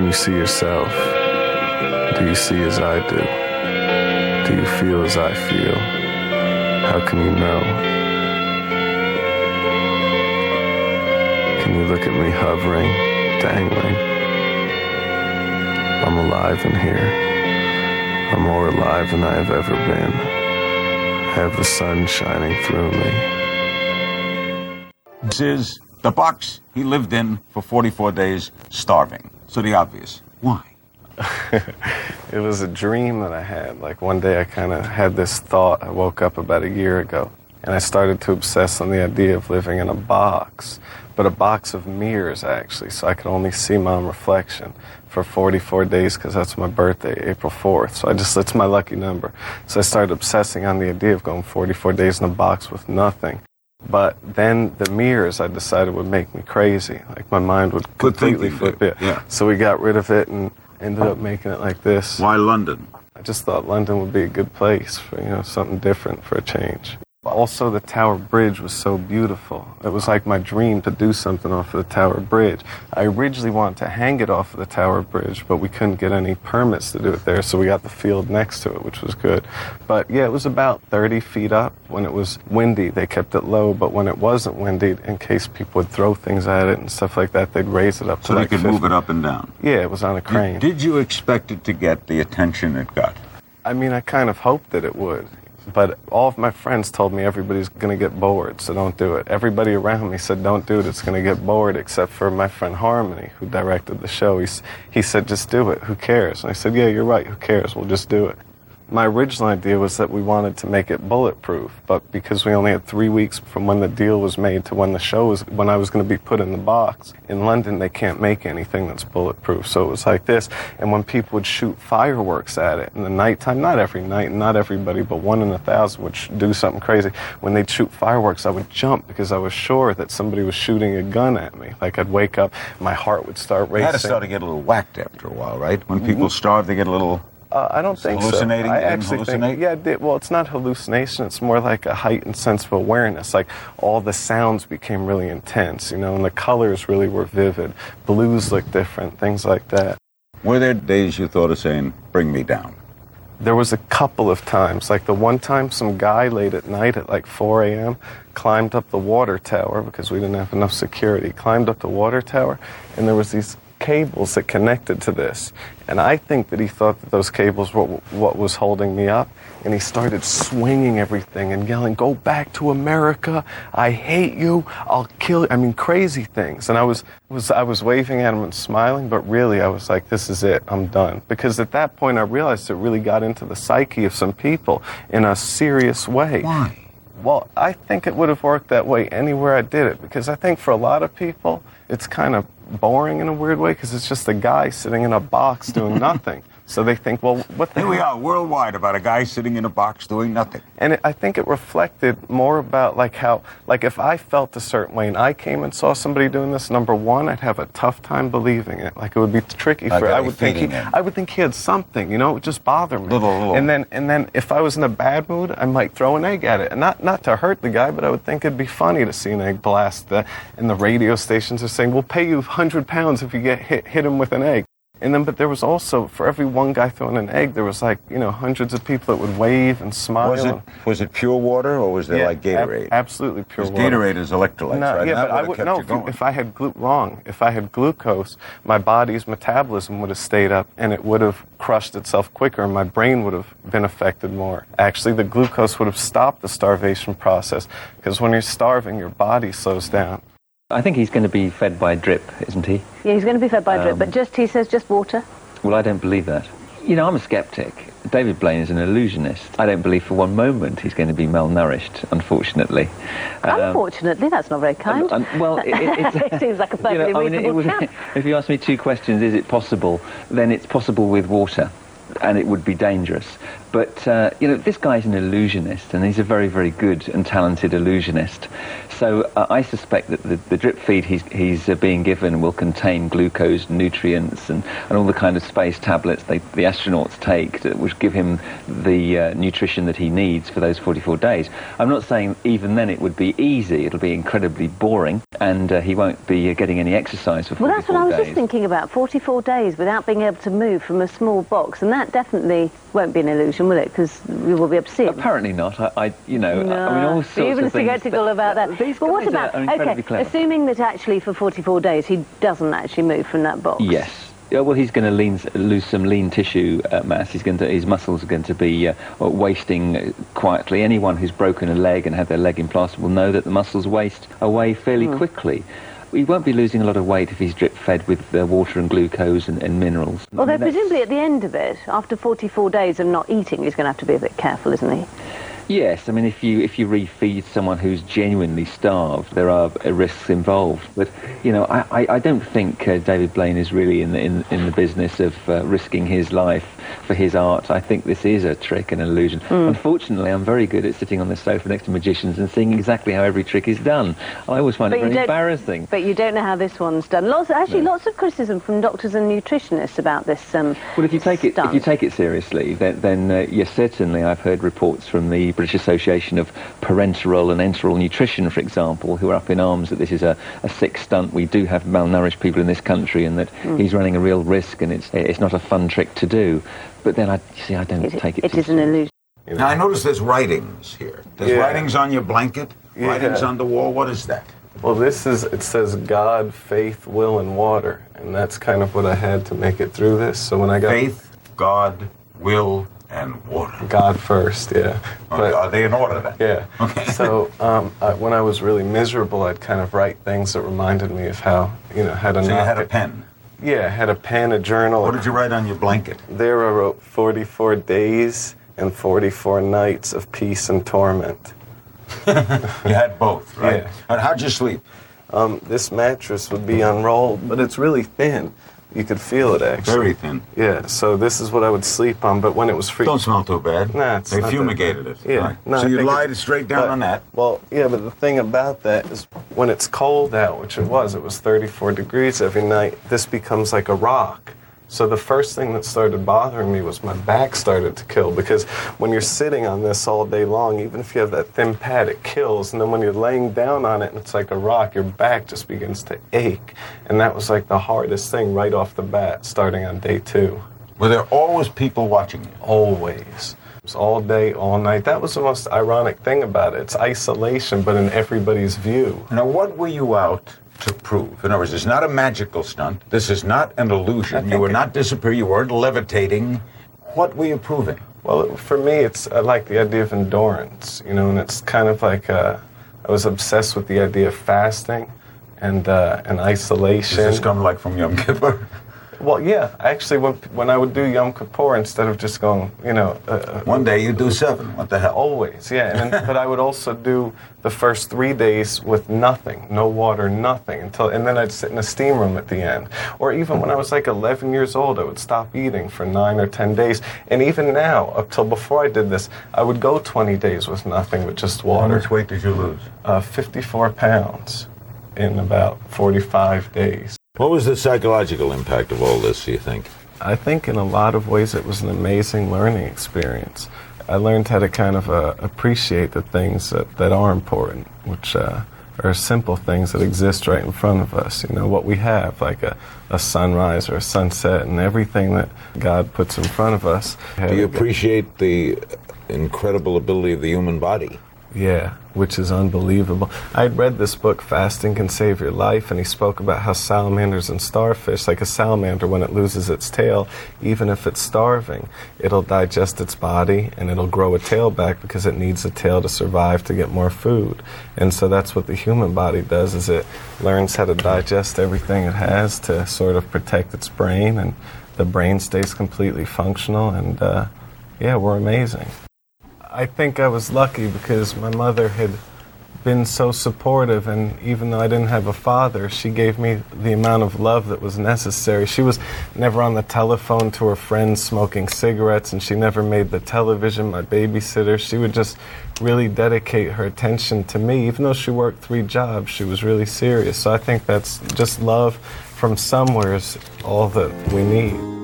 Can you see yourself? Do you see as I do? Do you feel as I feel? How can you know? Can you look at me hovering, dangling? I'm alive in here. I'm more alive than I have ever been. I have the sun shining through me. This is the box he lived in for 44 days, starving. So the obvious. Why? it was a dream that I had. Like one day I kind of had this thought. I woke up about a year ago and I started to obsess on the idea of living in a box, but a box of mirrors actually, so I could only see my own reflection for 44 days because that's my birthday, April 4th. So I just, it's my lucky number. So I started obsessing on the idea of going 44 days in a box with nothing. But then the mirrors I decided would make me crazy. Like my mind would completely flip it. yeah. So we got rid of it and ended up making it like this. Why London? I just thought London would be a good place for, you know, something different for a change. Also, the Tower Bridge was so beautiful. It was like my dream to do something off of the Tower Bridge. I originally wanted to hang it off of the Tower Bridge, but we couldn't get any permits to do it there, so we got the field next to it, which was good. But yeah, it was about 30 feet up. When it was windy, they kept it low, but when it wasn't windy, in case people would throw things at it and stuff like that, they'd raise it up So they like could 50. move it up and down. Yeah, it was on a crane. Did you expect it to get the attention it got? I mean, I kind of hoped that it would. But all of my friends told me everybody's going to get bored, so don't do it. Everybody around me said, don't do it, it's going to get bored, except for my friend Harmony, who directed the show. He, he said, just do it, who cares? And I said, yeah, you're right, who cares? We'll just do it. My original idea was that we wanted to make it bulletproof, but because we only had three weeks from when the deal was made to when the show was, when I was going to be put in the box, in London they can't make anything that's bulletproof. So it was like this, and when people would shoot fireworks at it in the nighttime, not every night, not everybody, but one in a thousand would sh- do something crazy. When they'd shoot fireworks, I would jump because I was sure that somebody was shooting a gun at me. Like I'd wake up, my heart would start racing. had to start to get a little whacked after a while, right? When mm-hmm. people starve, they get a little. Uh, I don't think hallucinating? so. I actually hallucinate? think, yeah, it well, it's not hallucination. It's more like a heightened sense of awareness. Like all the sounds became really intense, you know, and the colors really were vivid. Blues looked different, things like that. Were there days you thought of saying, bring me down? There was a couple of times, like the one time some guy late at night at like 4 a.m. climbed up the water tower because we didn't have enough security. Climbed up the water tower, and there was these cables that connected to this. And I think that he thought that those cables were what was holding me up. And he started swinging everything and yelling, "Go back to America! I hate you! I'll kill you!" I mean, crazy things. And I was was I was waving at him and smiling, but really I was like, "This is it. I'm done." Because at that point I realized it really got into the psyche of some people in a serious way. Why? Well, I think it would have worked that way anywhere I did it because I think for a lot of people, it's kind of boring in a weird way because it's just a guy sitting in a box doing nothing. So they think, well, what the Here we are worldwide about a guy sitting in a box doing nothing. And it, I think it reflected more about like how, like if I felt a certain way and I came and saw somebody doing this, number one, I'd have a tough time believing it. Like it would be tricky for. I would think he. I would think he had something. You know, it would just bother me. Little- little- And then, and then if I was in a bad mood, I might throw an egg at it, and not not to hurt the guy, but I would think it'd be funny to see an egg blast. The, and the radio stations are saying, "We'll pay you hundred pounds if you get hit hit him with an egg." And then, but there was also for every one guy throwing an egg, there was like you know hundreds of people that would wave and smile. Was it and- was it pure water or was there Yeah, like ab- Gatorade? absolutely pure water. Gatorade is electrolytes, No, right? yeah, but I would no. If, you- if I had glu- wrong, if I had glucose, my body's metabolism would have stayed up, and it would have crushed itself quicker, and my brain would have been affected more. Actually, the glucose would have stopped the starvation process because when you're starving, your body slows down. I think he's going to be fed by drip, isn't he? Yeah, he's going to be fed by drip, Um, but just, he says, just water. Well, I don't believe that. You know, I'm a skeptic. David Blaine is an illusionist. I don't believe for one moment he's going to be malnourished, unfortunately. Um, Unfortunately, that's not very kind. um, well, it, it, It seems like a you know, perfectly I mean, reasonable would- If you ask me two questions, is it possible? Then it's possible with water, and it would be dangerous. But uh, you know, this guy's an illusionist, and he's a very, very good and talented illusionist. So uh, I suspect that the, the drip feed he's, he's uh, being given will contain glucose, nutrients, and, and all the kind of space tablets they, the astronauts take, to, which give him the uh, nutrition that he needs for those 44 days. I'm not saying even then it would be easy. It'll be incredibly boring, and uh, he won't be uh, getting any exercise for 44 days. Well, that's what I was just thinking about. 44 days without being able to move from a small box, and that definitely won't be an illusion, will it? Because we will be able to see it. Apparently not. I, I you know, No. I mean, all You're even of that- about that. These but what about okay? clever. Assuming that actually for 44 days he doesn't actually move from that box. Yes. Yeah, well, he's going to lean, lose some lean tissue uh, mass. He's going to, his muscles are going to be uh, wasting uh, quietly. Anyone who's broken a leg and had their leg implanted will know that the muscles waste away fairly Hmm. quickly. He won't be losing a lot of weight if he's drip fed with uh, water and glucose and, and minerals. I Although mean, presumably at the end of it, after 44 days of not eating, he's going to have to be a bit careful, isn't he? Yes, I mean, if you if you refeed someone who's genuinely starved, there are risks involved. But you know, I, I, I don't think uh, David Blaine is really in the in, in the business of uh, risking his life for his art. I think this is a trick, and an illusion. Hmm. Unfortunately, I'm very good at sitting on the sofa next to magicians and seeing exactly how every trick is done. I always find But it very embarrassing. But you don't know how this one's done. Lots, actually, No. lots of criticism from doctors and nutritionists about this. Um, Well, if you take it, if you take it seriously, then, then uh, yes, certainly. I've heard reports from the British Association of Parenteral and Enteral Nutrition, for example, who are up in arms that this is a, a sick stunt. We do have malnourished people in this country, and that Hmm. he's running a real risk, and it's it's not a fun trick to do. But then I see, I don't it, take it. it too is an illusion. Now I notice there's writings here. There's Yeah. writings on your blanket, Yeah. writings on the wall. What is that? Well, this is, it says God, faith, will, and water. And that's kind of what I had to make it through this. So when I got Faith, God, will, and water. God first, yeah. But, are they in order then? Yeah. Okay. So um, I, when I was really miserable, I'd kind of write things that reminded me of how, you know, had a So you had a pen. Yeah, I had a pen, a journal. What did you write on your blanket? There I wrote 44 days and 44 nights of peace and torment. You had both, right? Yeah. And how'd you sleep? Um, this mattress would be unrolled, but it's really thin. You could feel it actually. Very thin. Yeah, so this is what I would sleep on, but when it was free. Don't smell too bad. Nah, it's they fumigated it. Yeah. right. no, so I you lied it's- straight down but- on that. Well, yeah, but the thing about that is when it's cold out, which it was, it was 34 degrees every night, this becomes like a rock. So the first thing that started bothering me was my back started to kill because when you're sitting on this all day long, even if you have that thin pad, it kills. And then when you're laying down on it and it's like a rock, your back just begins to ache. And that was like the hardest thing right off the bat, starting on day two. Were there always people watching you? Always. It was all day, all night. That was the most ironic thing about it. It's isolation, but in everybody's view. Now, what were you out to prove? In other words, it's not a magical stunt. This is not an illusion. You were not disappearing. You weren't levitating. What were you proving? Well, for me, it's I like the idea of endurance, you know, and it's kind of like uh, I was obsessed with the idea of fasting and uh, and Does isolation. this come like from Yom Kippur? well, yeah, actually, when when I would do Yom Kippur, instead of just going, you know, uh, uh, One day you do seven. What the hell? always, yeah, and then, but I would also do the first three days with nothing, no water, nothing, until and then I'd sit in a steam room at the end. Or even when I was like 11 years old, I would stop eating for nine or 10 days, and even now, up till before I did this, I would go 20 days with nothing but just water. How much weight did you lose? Uh, 54 pounds in about 45 days. What was the psychological impact of all this, do you think? I think in a lot of ways it was an amazing learning experience. I learned how to kind of uh, appreciate the things that, that are important, which uh, are simple things that exist right in front of us. You know, what we have, like a, a sunrise or a sunset, and everything that God puts in front of us. Do you appreciate the incredible ability of the human body? Yeah, which is unbelievable. I'd read this book, Fasting Can Save Your Life, and he spoke about how salamanders and starfish, like a salamander, when it loses its tail, even if it's starving, it'll digest its body and it'll grow a tail back because it needs a tail to survive to get more food. And so that's what the human body does is it learns how to digest everything it has to sort of protect its brain and the brain stays completely functional and uh, yeah, we're amazing. I think I was lucky because my mother had been so supportive, and even though I didn't have a father, she gave me the amount of love that was necessary. She was never on the telephone to her friends smoking cigarettes, and she never made the television my babysitter. She would just really dedicate her attention to me. Even though she worked three jobs, she was really serious. So I think that's just love from somewhere is all that we need.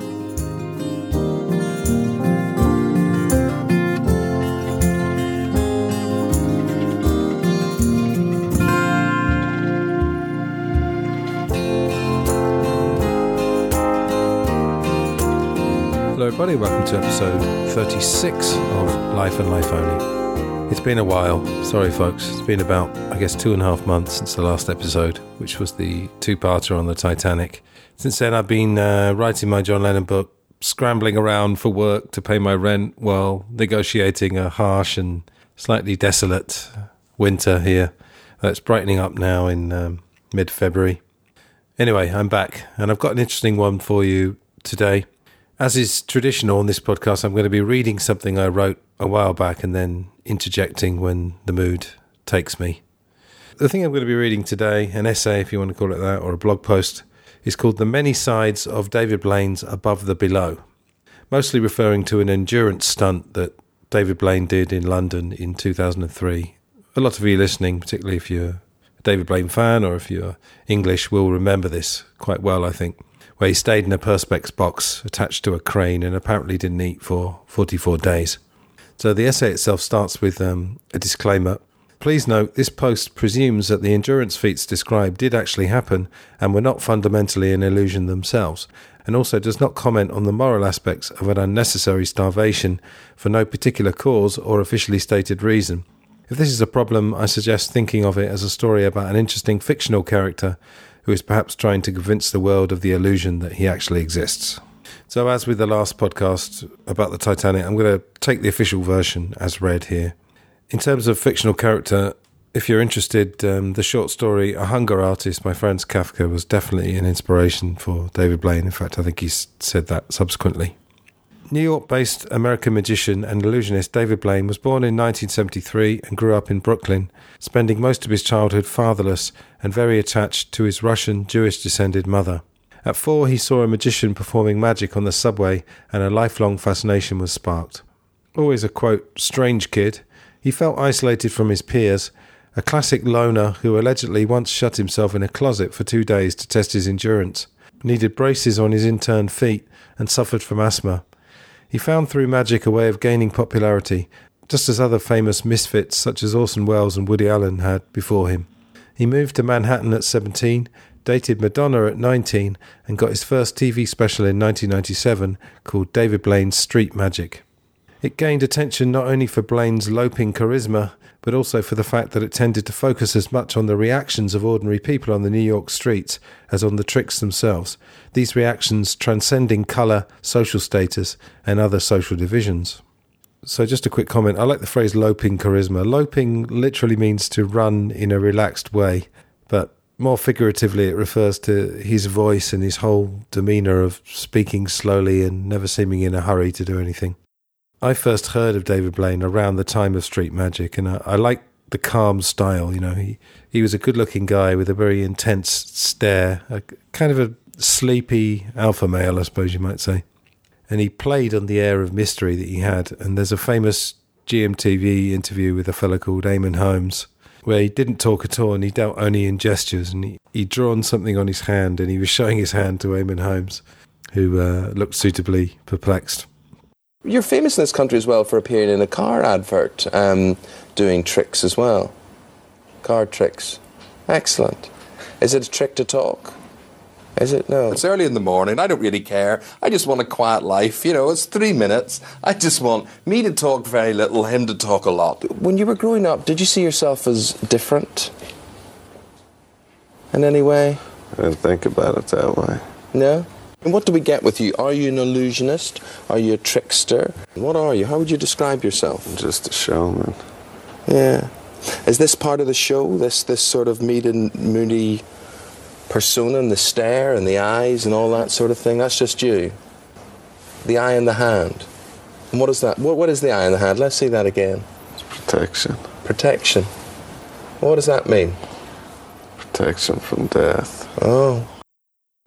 To episode 36 of Life and Life Only. It's been a while. Sorry, folks. It's been about, I guess, two and a half months since the last episode, which was the two parter on the Titanic. Since then, I've been uh, writing my John Lennon book, scrambling around for work to pay my rent while negotiating a harsh and slightly desolate winter here. That's brightening up now in um, mid February. Anyway, I'm back, and I've got an interesting one for you today. As is traditional on this podcast, I'm going to be reading something I wrote a while back and then interjecting when the mood takes me. The thing I'm going to be reading today, an essay, if you want to call it that, or a blog post, is called The Many Sides of David Blaine's Above the Below, mostly referring to an endurance stunt that David Blaine did in London in 2003. A lot of you listening, particularly if you're a David Blaine fan or if you're English, will remember this quite well, I think where he stayed in a Perspex box attached to a crane and apparently didn't eat for 44 days. So the essay itself starts with um, a disclaimer. Please note this post presumes that the endurance feats described did actually happen and were not fundamentally an illusion themselves, and also does not comment on the moral aspects of an unnecessary starvation for no particular cause or officially stated reason. If this is a problem, I suggest thinking of it as a story about an interesting fictional character who is perhaps trying to convince the world of the illusion that he actually exists. So, as with the last podcast about the Titanic, I'm going to take the official version as read here. In terms of fictional character, if you're interested, um, the short story A Hunger Artist by Franz Kafka was definitely an inspiration for David Blaine. In fact, I think he said that subsequently. New York based American magician and illusionist David Blaine was born in 1973 and grew up in Brooklyn, spending most of his childhood fatherless and very attached to his Russian Jewish descended mother. At four, he saw a magician performing magic on the subway, and a lifelong fascination was sparked. Always a quote, strange kid, he felt isolated from his peers, a classic loner who allegedly once shut himself in a closet for two days to test his endurance, needed braces on his inturned feet, and suffered from asthma. He found through magic a way of gaining popularity, just as other famous misfits such as Orson Welles and Woody Allen had before him. He moved to Manhattan at 17, dated Madonna at 19, and got his first TV special in 1997 called David Blaine's Street Magic. It gained attention not only for Blaine's loping charisma, but also for the fact that it tended to focus as much on the reactions of ordinary people on the New York streets as on the tricks themselves, these reactions transcending colour, social status, and other social divisions. So, just a quick comment. I like the phrase loping charisma. Loping literally means to run in a relaxed way, but more figuratively, it refers to his voice and his whole demeanour of speaking slowly and never seeming in a hurry to do anything. I first heard of David Blaine around the time of Street Magic, and I, I like the calm style. You know, he he was a good-looking guy with a very intense stare, a kind of a sleepy alpha male, I suppose you might say. And he played on the air of mystery that he had. And there's a famous GMTV interview with a fellow called Eamonn Holmes, where he didn't talk at all and he dealt only in gestures. And he, he'd drawn something on his hand and he was showing his hand to Eamonn Holmes, who uh, looked suitably perplexed. You're famous in this country as well for appearing in a car advert, um, doing tricks as well. Card tricks. Excellent. Is it a trick to talk? Is it? No. It's early in the morning. I don't really care. I just want a quiet life. You know, it's three minutes. I just want me to talk very little, him to talk a lot. When you were growing up, did you see yourself as different in any way? I didn't think about it that way. No? And what do we get with you? Are you an illusionist? Are you a trickster? What are you? How would you describe yourself? I'm just a showman. Yeah. Is this part of the show? This this sort of Mead and Mooney persona and the stare and the eyes and all that sort of thing? That's just you. The eye and the hand. And what is that? What, what is the eye and the hand? Let's see that again. It's protection. Protection. What does that mean? Protection from death. Oh.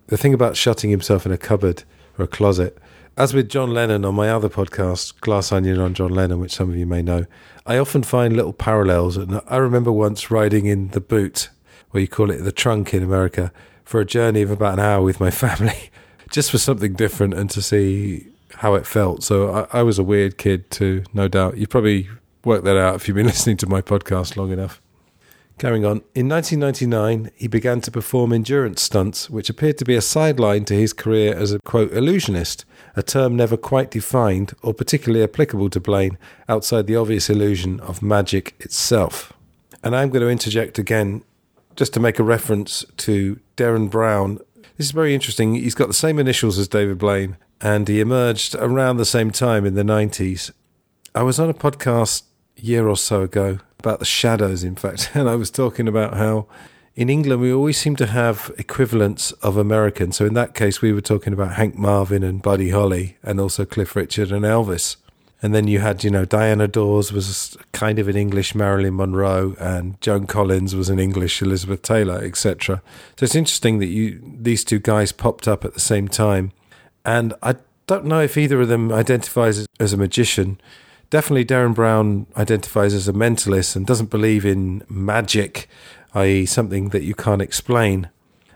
The thing about shutting himself in a cupboard or a closet, as with John Lennon on my other podcast, Glass Onion on John Lennon, which some of you may know, I often find little parallels. And I remember once riding in the boot, or you call it the trunk in America, for a journey of about an hour with my family, just for something different and to see how it felt. So I, I was a weird kid too, no doubt. You probably worked that out if you've been listening to my podcast long enough. Carrying on, in 1999, he began to perform endurance stunts, which appeared to be a sideline to his career as a quote illusionist, a term never quite defined or particularly applicable to Blaine outside the obvious illusion of magic itself. And I'm going to interject again just to make a reference to Derren Brown. This is very interesting. He's got the same initials as David Blaine, and he emerged around the same time in the 90s. I was on a podcast a year or so ago about the shadows, in fact, and I was talking about how in England we always seem to have equivalents of American. So in that case, we were talking about Hank Marvin and Buddy Holly, and also Cliff Richard and Elvis. And then you had, you know, Diana Dors was kind of an English Marilyn Monroe, and Joan Collins was an English Elizabeth Taylor, etc. So it's interesting that you these two guys popped up at the same time, and I don't know if either of them identifies as a magician. Definitely, Derren Brown identifies as a mentalist and doesn't believe in magic, i.e., something that you can't explain.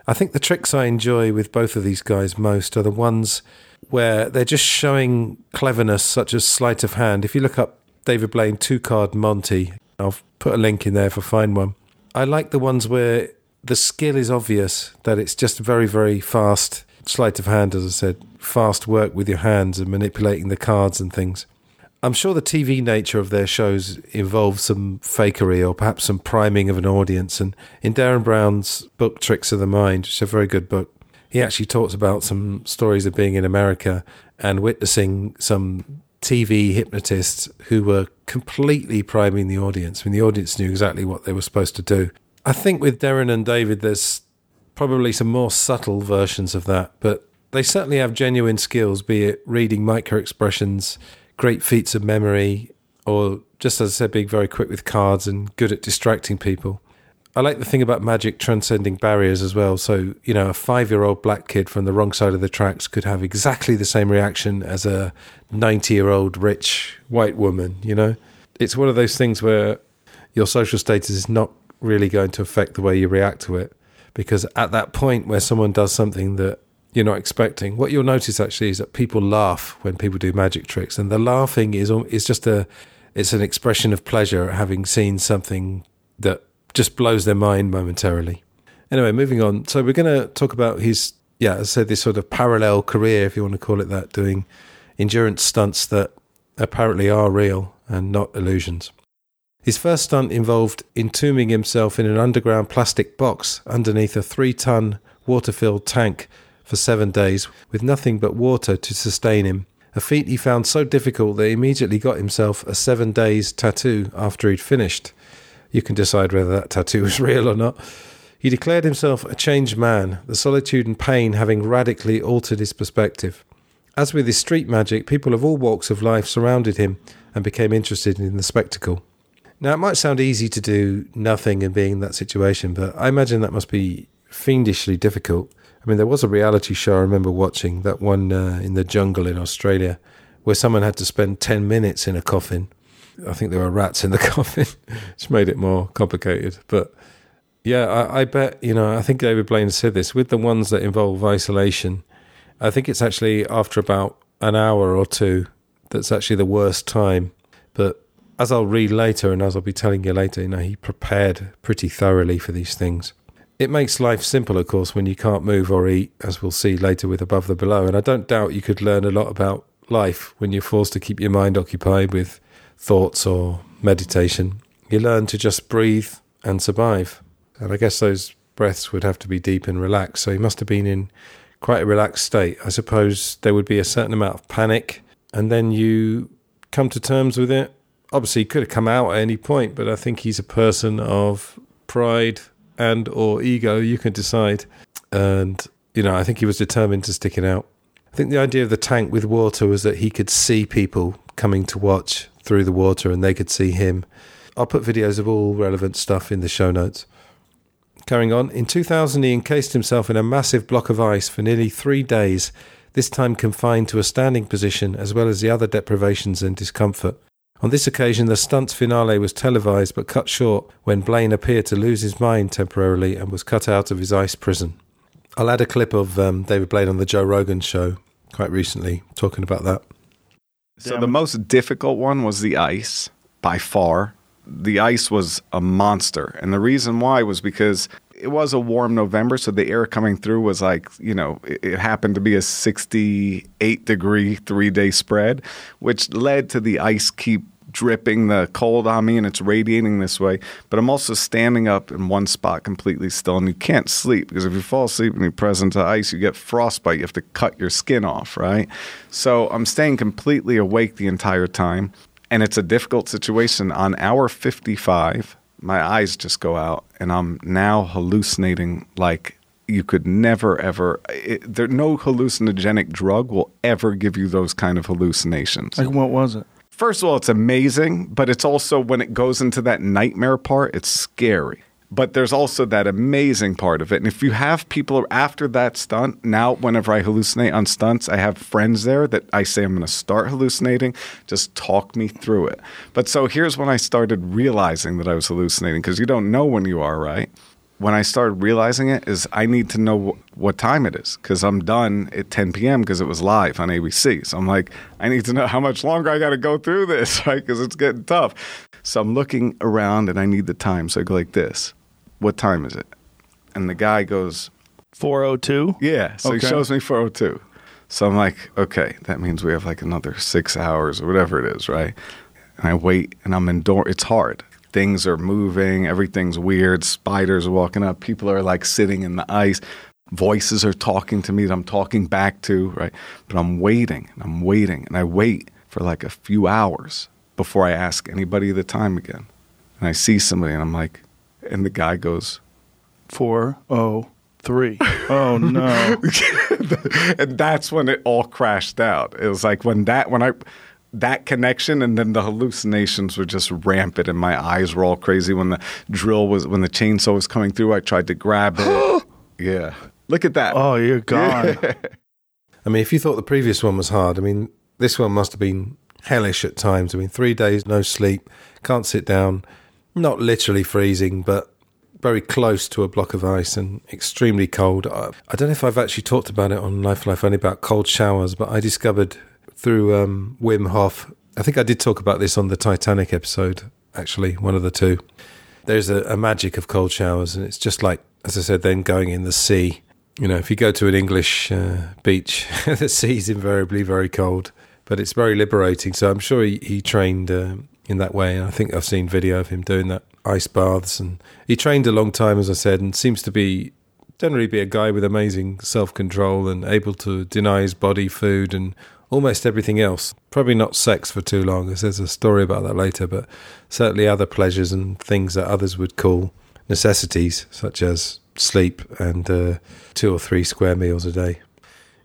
I think the tricks I enjoy with both of these guys most are the ones where they're just showing cleverness, such as sleight of hand. If you look up David Blaine two card Monte, I'll put a link in there for find one. I like the ones where the skill is obvious, that it's just very, very fast sleight of hand, as I said, fast work with your hands and manipulating the cards and things. I'm sure the TV nature of their shows involves some fakery or perhaps some priming of an audience. And in Derren Brown's book, Tricks of the Mind, which is a very good book, he actually talks about some stories of being in America and witnessing some TV hypnotists who were completely priming the audience. I mean, the audience knew exactly what they were supposed to do. I think with Derren and David, there's probably some more subtle versions of that, but they certainly have genuine skills, be it reading micro expressions, great feats of memory, or just as I said, being very quick with cards and good at distracting people. I like the thing about magic transcending barriers as well. So, you know, a five year old black kid from the wrong side of the tracks could have exactly the same reaction as a 90 year old rich white woman, you know? It's one of those things where your social status is not really going to affect the way you react to it. Because at that point where someone does something that you're not expecting, what you'll notice actually is that people laugh when people do magic tricks. And the laughing is, is just a, it's an expression of pleasure at having seen something that just blows their mind momentarily. Anyway, moving on. So we're going to talk about his, yeah, I said, this sort of parallel career, if you want to call it that, doing endurance stunts that apparently are real and not illusions. His first stunt involved entombing himself in an underground plastic box underneath a three ton water filled tank for seven days with nothing but water to sustain him. A feat he found so difficult that he immediately got himself a seven days tattoo after he'd finished. You can decide whether that tattoo was real or not. He declared himself a changed man, the solitude and pain having radically altered his perspective. As with his street magic, people of all walks of life surrounded him and became interested in the spectacle. Now, it might sound easy to do nothing and being in that situation, but I imagine that must be fiendishly difficult. I mean, there was a reality show I remember watching, that one uh, in the jungle in Australia, where someone had to spend 10 minutes in a coffin I think there were rats in the coffin, which made it more complicated. But yeah, I, I, bet, you know, I think David Blaine said this with the ones that involve isolation. I think it's actually after about an hour or two that's actually the worst time. But as I'll read later and as I'll be telling you later, you know, he prepared pretty thoroughly for these things. It makes life simple, of course, when you can't move or eat, as we'll see later with Above the Below. And I don't doubt you could learn a lot about life when you're forced to keep your mind occupied with thoughts or meditation, you learn to just breathe and survive. And I guess those breaths would have to be deep and relaxed. So he must have been in quite a relaxed state. I suppose there would be a certain amount of panic, and then you come to terms with it. Obviously, he could have come out at any point, but I think he's a person of pride and or ego. You can decide. And you know, I think he was determined to stick it out. I think the idea of the tank with water was that he could see people coming to watch through the water and they could see him. I'll put videos of all relevant stuff in the show notes. Carrying on, in 2000, he encased himself in a massive block of ice for nearly three days, this time confined to a standing position, as well as the other deprivations and discomfort. On this occasion, the stunt's finale was televised but cut short when Blaine appeared to lose his mind temporarily and was cut out of his ice prison. I'll add a clip of um, David Blaine on the Joe Rogan show quite recently talking about that. So the most difficult one was the ice by far. The ice was a monster. And the reason why was because it was a warm November, so the air coming through was like, you know, it, it happened to be a 68 degree three day spread, which led to the ice keep dripping the cold on me and it's radiating this way. But I'm also standing up in one spot completely still and you can't sleep because if you fall asleep and you press into ice, you get frostbite. You have to cut your skin off, right? So I'm staying completely awake the entire time. And it's a difficult situation. On hour 55, my eyes just go out and I'm now hallucinating like you could never ever it, there no hallucinogenic drug will ever give you those kind of hallucinations Like, what was it? First of all, it's amazing, but it's also when it goes into that nightmare part, it's scary. But there's also that amazing part of it. And if you have people after that stunt, now whenever I hallucinate on stunts, I have friends there that I say I'm going to start hallucinating, just talk me through it. But so here's when I started realizing that I was hallucinating because you don't know when you are, right? When I started realizing it is I need to know wh- what time it is because I'm done at 10 p.m. because it was live on ABC. So I'm like, I need to know how much longer I got to go through this, right? Because it's getting tough. So I'm looking around and I need the time. So I go like this What time is it? And the guy goes, 402? Yeah. So Okay. he shows me 402. So I'm like, okay, that means we have like another six hours or whatever it is, right? And I wait and I'm indoor. It's hard. Things are moving. Everything's weird. Spiders are walking up. People are like sitting in the ice. Voices are talking to me that I'm talking back to, right? But I'm waiting and I'm waiting and I wait for like a few hours before I ask anybody the time again. And I see somebody and I'm like, and the guy goes, 403. Oh, no. and that's when it all crashed out. It was like when that when I that connection and then the hallucinations were just rampant and my eyes were all crazy when the drill was when the chainsaw was coming through I tried to grab it. yeah. Look at that. Oh, you're gone. I mean, if you thought the previous one was hard, I mean, this one must have been hellish at times. I mean, three days, no sleep, can't sit down, not literally freezing, but very close to a block of ice and extremely cold. I, I don't know if I've actually talked about it on Life Life Only about cold showers, but I discovered through um, Wim Hof, I think I did talk about this on the Titanic episode, actually, one of the two. There's a, a magic of cold showers, and it's just like, as I said, then going in the sea. You know, if you go to an English uh, beach, the sea's invariably very cold, but it's very liberating. So I'm sure he, he trained um, in that way. And I think I've seen video of him doing that ice baths. And he trained a long time, as I said, and seems to be generally be a guy with amazing self control and able to deny his body food and almost everything else. Probably not sex for too long, as there's a story about that later, but certainly other pleasures and things that others would call necessities, such as sleep and uh, two or three square meals a day.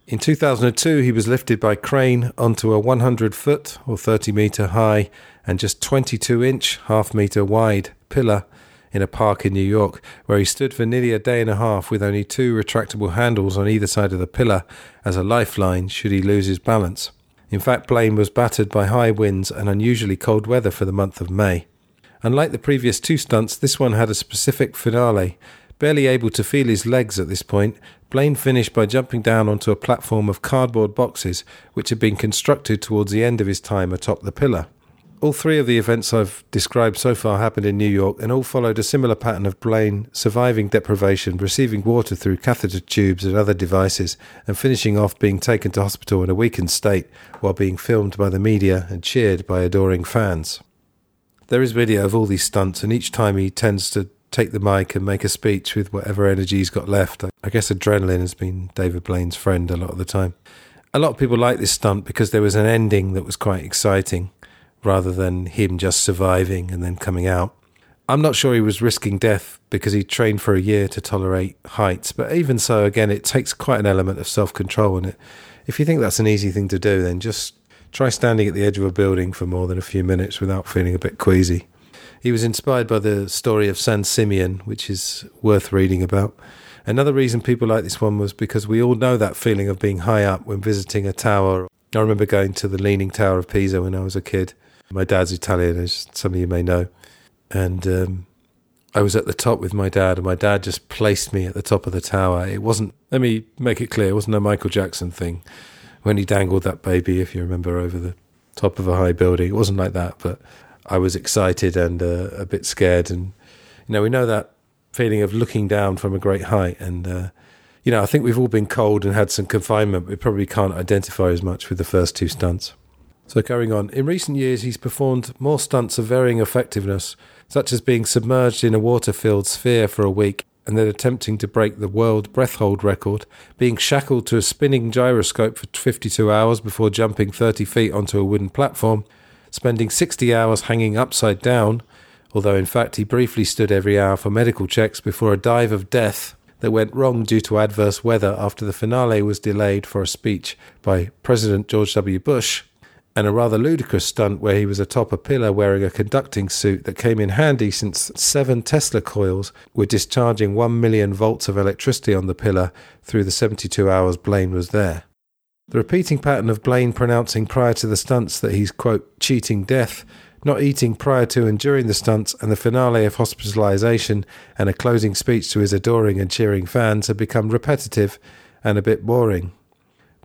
In 2002, he was lifted by crane onto a 100 foot or 30 metre high and just 22 inch, half metre wide pillar in a park in New York, where he stood for nearly a day and a half with only two retractable handles on either side of the pillar as a lifeline should he lose his balance. In fact, Blaine was battered by high winds and unusually cold weather for the month of May. Unlike the previous two stunts, this one had a specific finale. Barely able to feel his legs at this point, Blaine finished by jumping down onto a platform of cardboard boxes which had been constructed towards the end of his time atop the pillar. All three of the events I've described so far happened in New York and all followed a similar pattern of Blaine surviving deprivation, receiving water through catheter tubes and other devices, and finishing off being taken to hospital in a weakened state while being filmed by the media and cheered by adoring fans. There is video of all these stunts, and each time he tends to take the mic and make a speech with whatever energy he's got left. I guess adrenaline has been David Blaine's friend a lot of the time. A lot of people like this stunt because there was an ending that was quite exciting rather than him just surviving and then coming out. I'm not sure he was risking death because he trained for a year to tolerate heights, but even so, again, it takes quite an element of self control. And it, if you think that's an easy thing to do, then just try standing at the edge of a building for more than a few minutes without feeling a bit queasy. He was inspired by the story of Saint Simeon, which is worth reading about. Another reason people like this one was because we all know that feeling of being high up when visiting a tower. I remember going to the Leaning Tower of Pisa when I was a kid. My dad's Italian, as some of you may know. And um, I was at the top with my dad, and my dad just placed me at the top of the tower. It wasn't, let me make it clear, it wasn't a Michael Jackson thing when he dangled that baby, if you remember, over the top of a high building. It wasn't like that, but I was excited and uh, a bit scared. And, you know, we know that feeling of looking down from a great height. And, uh, you know, I think we've all been cold and had some confinement. We probably can't identify as much with the first two stunts. So, carrying on, in recent years, he's performed more stunts of varying effectiveness, such as being submerged in a water filled sphere for a week and then attempting to break the world breath hold record, being shackled to a spinning gyroscope for 52 hours before jumping 30 feet onto a wooden platform, spending 60 hours hanging upside down, although in fact he briefly stood every hour for medical checks before a dive of death that went wrong due to adverse weather after the finale was delayed for a speech by President George W. Bush, and a rather ludicrous stunt where he was atop a pillar wearing a conducting suit that came in handy since seven Tesla coils were discharging 1 million volts of electricity on the pillar through the 72 hours Blaine was there. The repeating pattern of Blaine pronouncing prior to the stunts that he's, quote, cheating death, not eating prior to and during the stunts, and the finale of hospitalization and a closing speech to his adoring and cheering fans had become repetitive and a bit boring.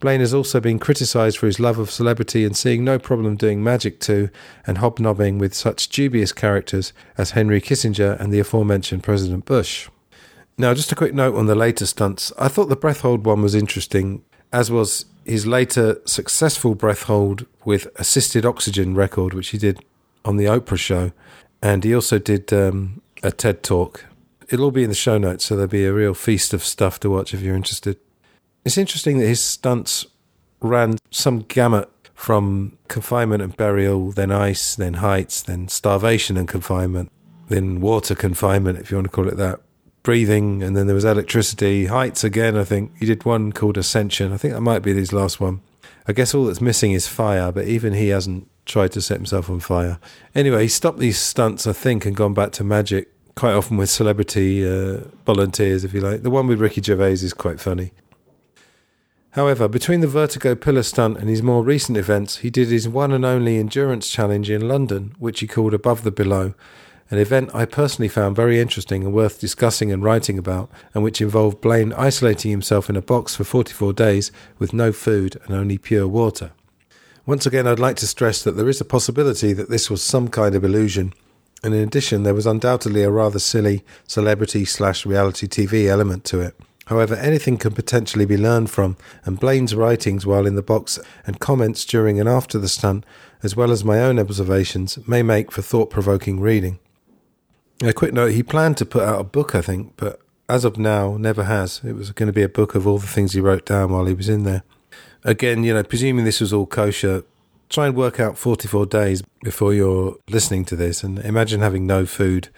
Blaine has also been criticised for his love of celebrity and seeing no problem doing magic to and hobnobbing with such dubious characters as Henry Kissinger and the aforementioned President Bush. Now, just a quick note on the later stunts. I thought the breath hold one was interesting, as was his later successful breath hold with assisted oxygen record, which he did on the Oprah show. And he also did um, a TED talk. It'll all be in the show notes, so there'll be a real feast of stuff to watch if you're interested. It's interesting that his stunts ran some gamut from confinement and burial, then ice, then heights, then starvation and confinement, then water confinement, if you want to call it that, breathing, and then there was electricity, heights again, I think. He did one called Ascension. I think that might be his last one. I guess all that's missing is fire, but even he hasn't tried to set himself on fire. Anyway, he stopped these stunts, I think, and gone back to magic, quite often with celebrity uh, volunteers, if you like. The one with Ricky Gervais is quite funny. However, between the vertigo pillar stunt and his more recent events, he did his one and only endurance challenge in London, which he called Above the Below, an event I personally found very interesting and worth discussing and writing about, and which involved Blaine isolating himself in a box for 44 days with no food and only pure water. Once again, I'd like to stress that there is a possibility that this was some kind of illusion, and in addition, there was undoubtedly a rather silly celebrity slash reality TV element to it. However, anything can potentially be learned from, and Blaine's writings while in the box and comments during and after the stunt, as well as my own observations, may make for thought provoking reading. A quick note he planned to put out a book, I think, but as of now, never has. It was going to be a book of all the things he wrote down while he was in there. Again, you know, presuming this was all kosher, try and work out 44 days before you're listening to this, and imagine having no food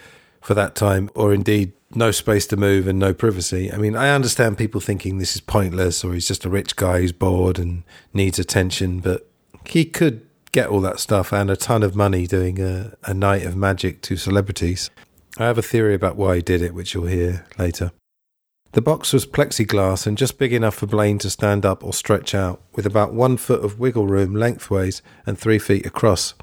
for that time, or indeed no space to move and no privacy. I mean, I understand people thinking this is pointless or he's just a rich guy who's bored and needs attention, but he could get all that stuff and a ton of money doing a, a night of magic to celebrities. I have a theory about why he did it, which you'll hear later. The box was plexiglass and just big enough for Blaine to stand up or stretch out, with about one foot of wiggle room lengthways and three feet across.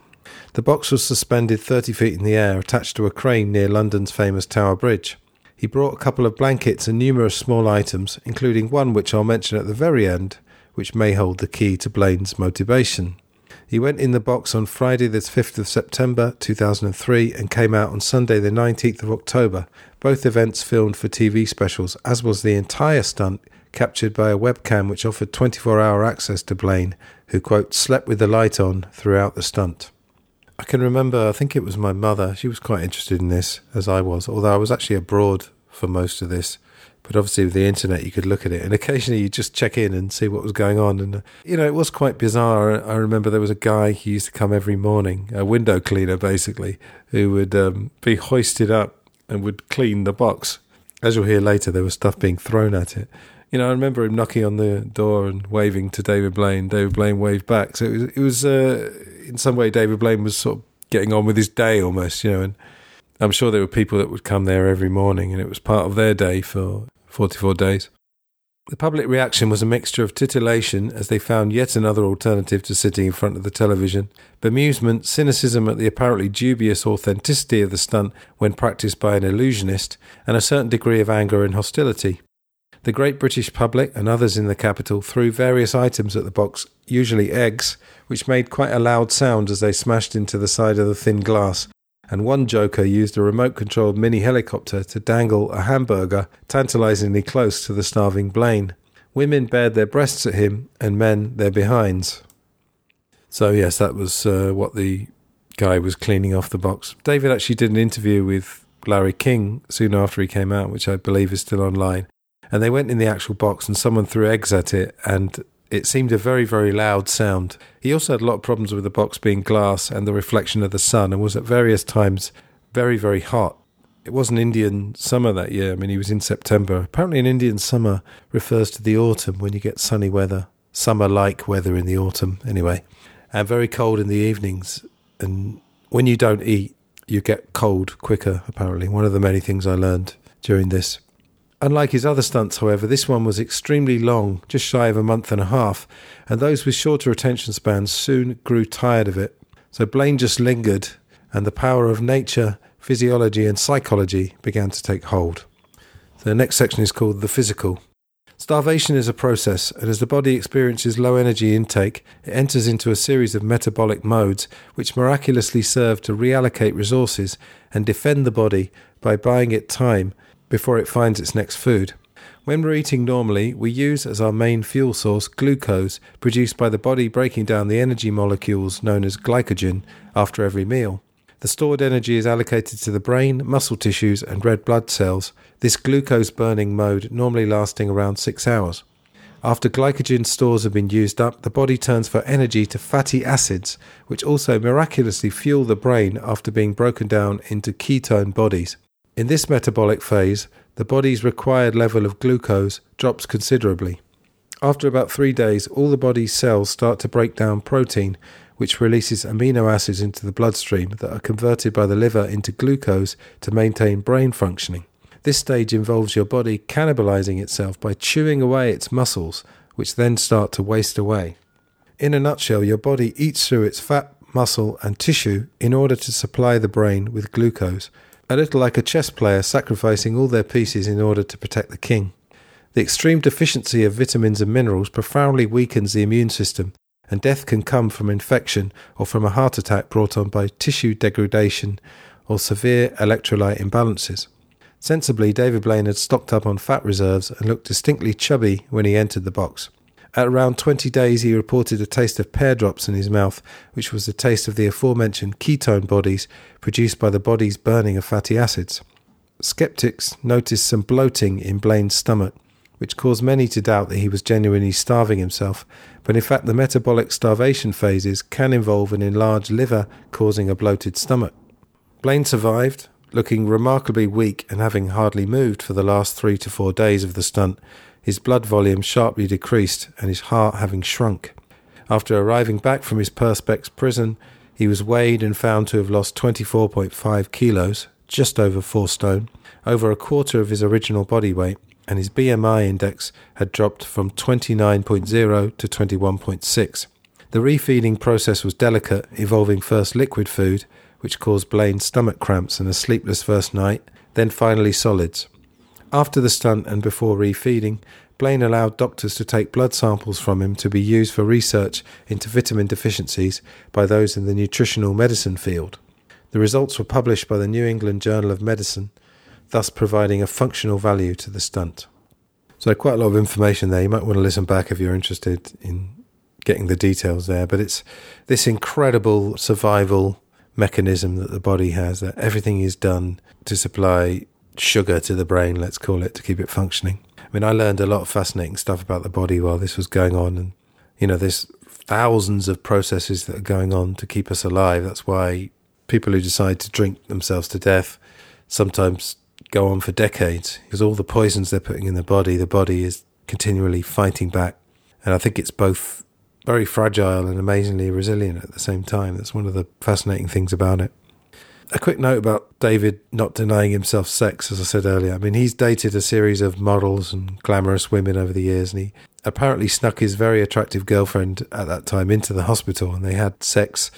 The box was suspended 30 feet in the air, attached to a crane near London's famous Tower Bridge. He brought a couple of blankets and numerous small items, including one which I'll mention at the very end, which may hold the key to Blaine's motivation. He went in the box on Friday, the 5th of September 2003, and came out on Sunday, the 19th of October, both events filmed for TV specials, as was the entire stunt captured by a webcam which offered 24 hour access to Blaine, who, quote, slept with the light on throughout the stunt. I can remember, I think it was my mother, she was quite interested in this, as I was, although I was actually abroad for most of this. But obviously, with the internet, you could look at it, and occasionally you just check in and see what was going on. And uh, you know, it was quite bizarre. I remember there was a guy who used to come every morning, a window cleaner basically, who would um, be hoisted up and would clean the box. As you'll hear later, there was stuff being thrown at it. You know, I remember him knocking on the door and waving to David Blaine. David Blaine waved back. So it was, it was uh, in some way, David Blaine was sort of getting on with his day almost, you know, and I'm sure there were people that would come there every morning, and it was part of their day for 44 days. The public reaction was a mixture of titillation as they found yet another alternative to sitting in front of the television, bemusement, cynicism at the apparently dubious authenticity of the stunt when practiced by an illusionist, and a certain degree of anger and hostility. The great British public and others in the capital threw various items at the box, usually eggs, which made quite a loud sound as they smashed into the side of the thin glass, and one joker used a remote controlled mini helicopter to dangle a hamburger tantalizingly close to the starving Blaine. Women bared their breasts at him, and men their behinds. So, yes, that was uh, what the guy was cleaning off the box. David actually did an interview with Larry King soon after he came out, which I believe is still online. And they went in the actual box, and someone threw eggs at it, and it seemed a very, very loud sound. He also had a lot of problems with the box being glass and the reflection of the sun, and was at various times very, very hot. It was an Indian summer that year. I mean, he was in September. Apparently, an Indian summer refers to the autumn when you get sunny weather, summer like weather in the autumn, anyway, and very cold in the evenings. And when you don't eat, you get cold quicker, apparently. One of the many things I learned during this. Unlike his other stunts, however, this one was extremely long, just shy of a month and a half, and those with shorter attention spans soon grew tired of it. So Blaine just lingered, and the power of nature, physiology, and psychology began to take hold. The next section is called the physical. Starvation is a process, and as the body experiences low energy intake, it enters into a series of metabolic modes which miraculously serve to reallocate resources and defend the body by buying it time before it finds its next food. When we're eating normally, we use as our main fuel source glucose produced by the body breaking down the energy molecules known as glycogen after every meal. The stored energy is allocated to the brain, muscle tissues, and red blood cells, this glucose burning mode normally lasting around six hours. After glycogen stores have been used up, the body turns for energy to fatty acids, which also miraculously fuel the brain after being broken down into ketone bodies. In this metabolic phase, the body's required level of glucose drops considerably. After about three days, all the body's cells start to break down protein, which releases amino acids into the bloodstream that are converted by the liver into glucose to maintain brain functioning. This stage involves your body cannibalizing itself by chewing away its muscles, which then start to waste away. In a nutshell, your body eats through its fat, muscle, and tissue in order to supply the brain with glucose a little like a chess player sacrificing all their pieces in order to protect the king. The extreme deficiency of vitamins and minerals profoundly weakens the immune system, and death can come from infection or from a heart attack brought on by tissue degradation or severe electrolyte imbalances. Sensibly, David Blaine had stocked up on fat reserves and looked distinctly chubby when he entered the box. At around 20 days, he reported a taste of pear drops in his mouth, which was the taste of the aforementioned ketone bodies produced by the body's burning of fatty acids. Skeptics noticed some bloating in Blaine's stomach, which caused many to doubt that he was genuinely starving himself, but in fact, the metabolic starvation phases can involve an enlarged liver causing a bloated stomach. Blaine survived, looking remarkably weak and having hardly moved for the last three to four days of the stunt, his blood volume sharply decreased and his heart having shrunk. After arriving back from his Perspex prison, he was weighed and found to have lost 24.5 kilos, just over 4 stone, over a quarter of his original body weight, and his BMI index had dropped from 29.0 to 21.6. The refeeding process was delicate, involving first liquid food, which caused Blaine's stomach cramps and a sleepless first night, then finally solids. After the stunt and before refeeding, Blaine allowed doctors to take blood samples from him to be used for research into vitamin deficiencies by those in the nutritional medicine field. The results were published by the New England Journal of Medicine, thus providing a functional value to the stunt. So, quite a lot of information there. You might want to listen back if you're interested in getting the details there. But it's this incredible survival mechanism that the body has, that everything is done to supply sugar to the brain, let's call it, to keep it functioning. I mean, I learned a lot of fascinating stuff about the body while this was going on. And, you know, there's thousands of processes that are going on to keep us alive. That's why people who decide to drink themselves to death sometimes go on for decades because all the poisons they're putting in the body, the body is continually fighting back. And I think it's both very fragile and amazingly resilient at the same time. That's one of the fascinating things about it. A quick note about David not denying himself sex, as I said earlier. I mean, he's dated a series of models and glamorous women over the years, and he apparently snuck his very attractive girlfriend at that time into the hospital, and they had sex.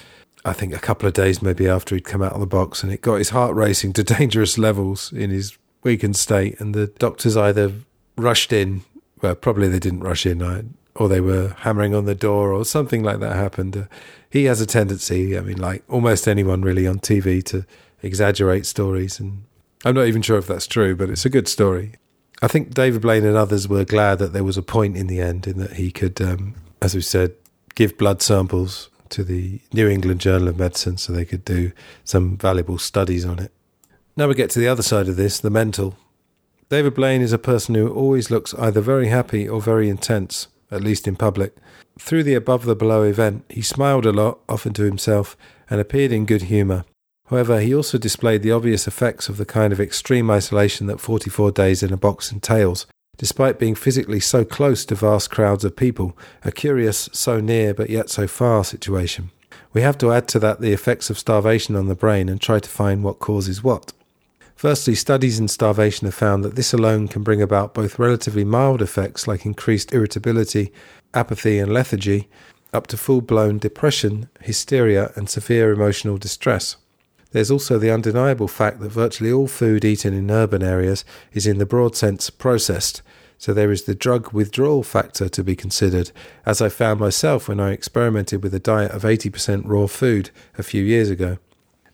I think a couple of days maybe after he'd come out of the box, and it got his heart racing to dangerous levels in his weakened state. And the doctors either rushed in, well, probably they didn't rush in, I- or they were hammering on the door, or something like that happened. Uh, he has a tendency, I mean, like almost anyone really on TV, to exaggerate stories. And I'm not even sure if that's true, but it's a good story. I think David Blaine and others were glad that there was a point in the end in that he could, um, as we said, give blood samples to the New England Journal of Medicine so they could do some valuable studies on it. Now we get to the other side of this, the mental. David Blaine is a person who always looks either very happy or very intense, at least in public. Through the above the below event, he smiled a lot, often to himself, and appeared in good humour. However, he also displayed the obvious effects of the kind of extreme isolation that 44 days in a box entails, despite being physically so close to vast crowds of people, a curious so near but yet so far situation. We have to add to that the effects of starvation on the brain and try to find what causes what. Firstly, studies in starvation have found that this alone can bring about both relatively mild effects like increased irritability, apathy, and lethargy, up to full blown depression, hysteria, and severe emotional distress. There's also the undeniable fact that virtually all food eaten in urban areas is, in the broad sense, processed. So there is the drug withdrawal factor to be considered, as I found myself when I experimented with a diet of 80% raw food a few years ago.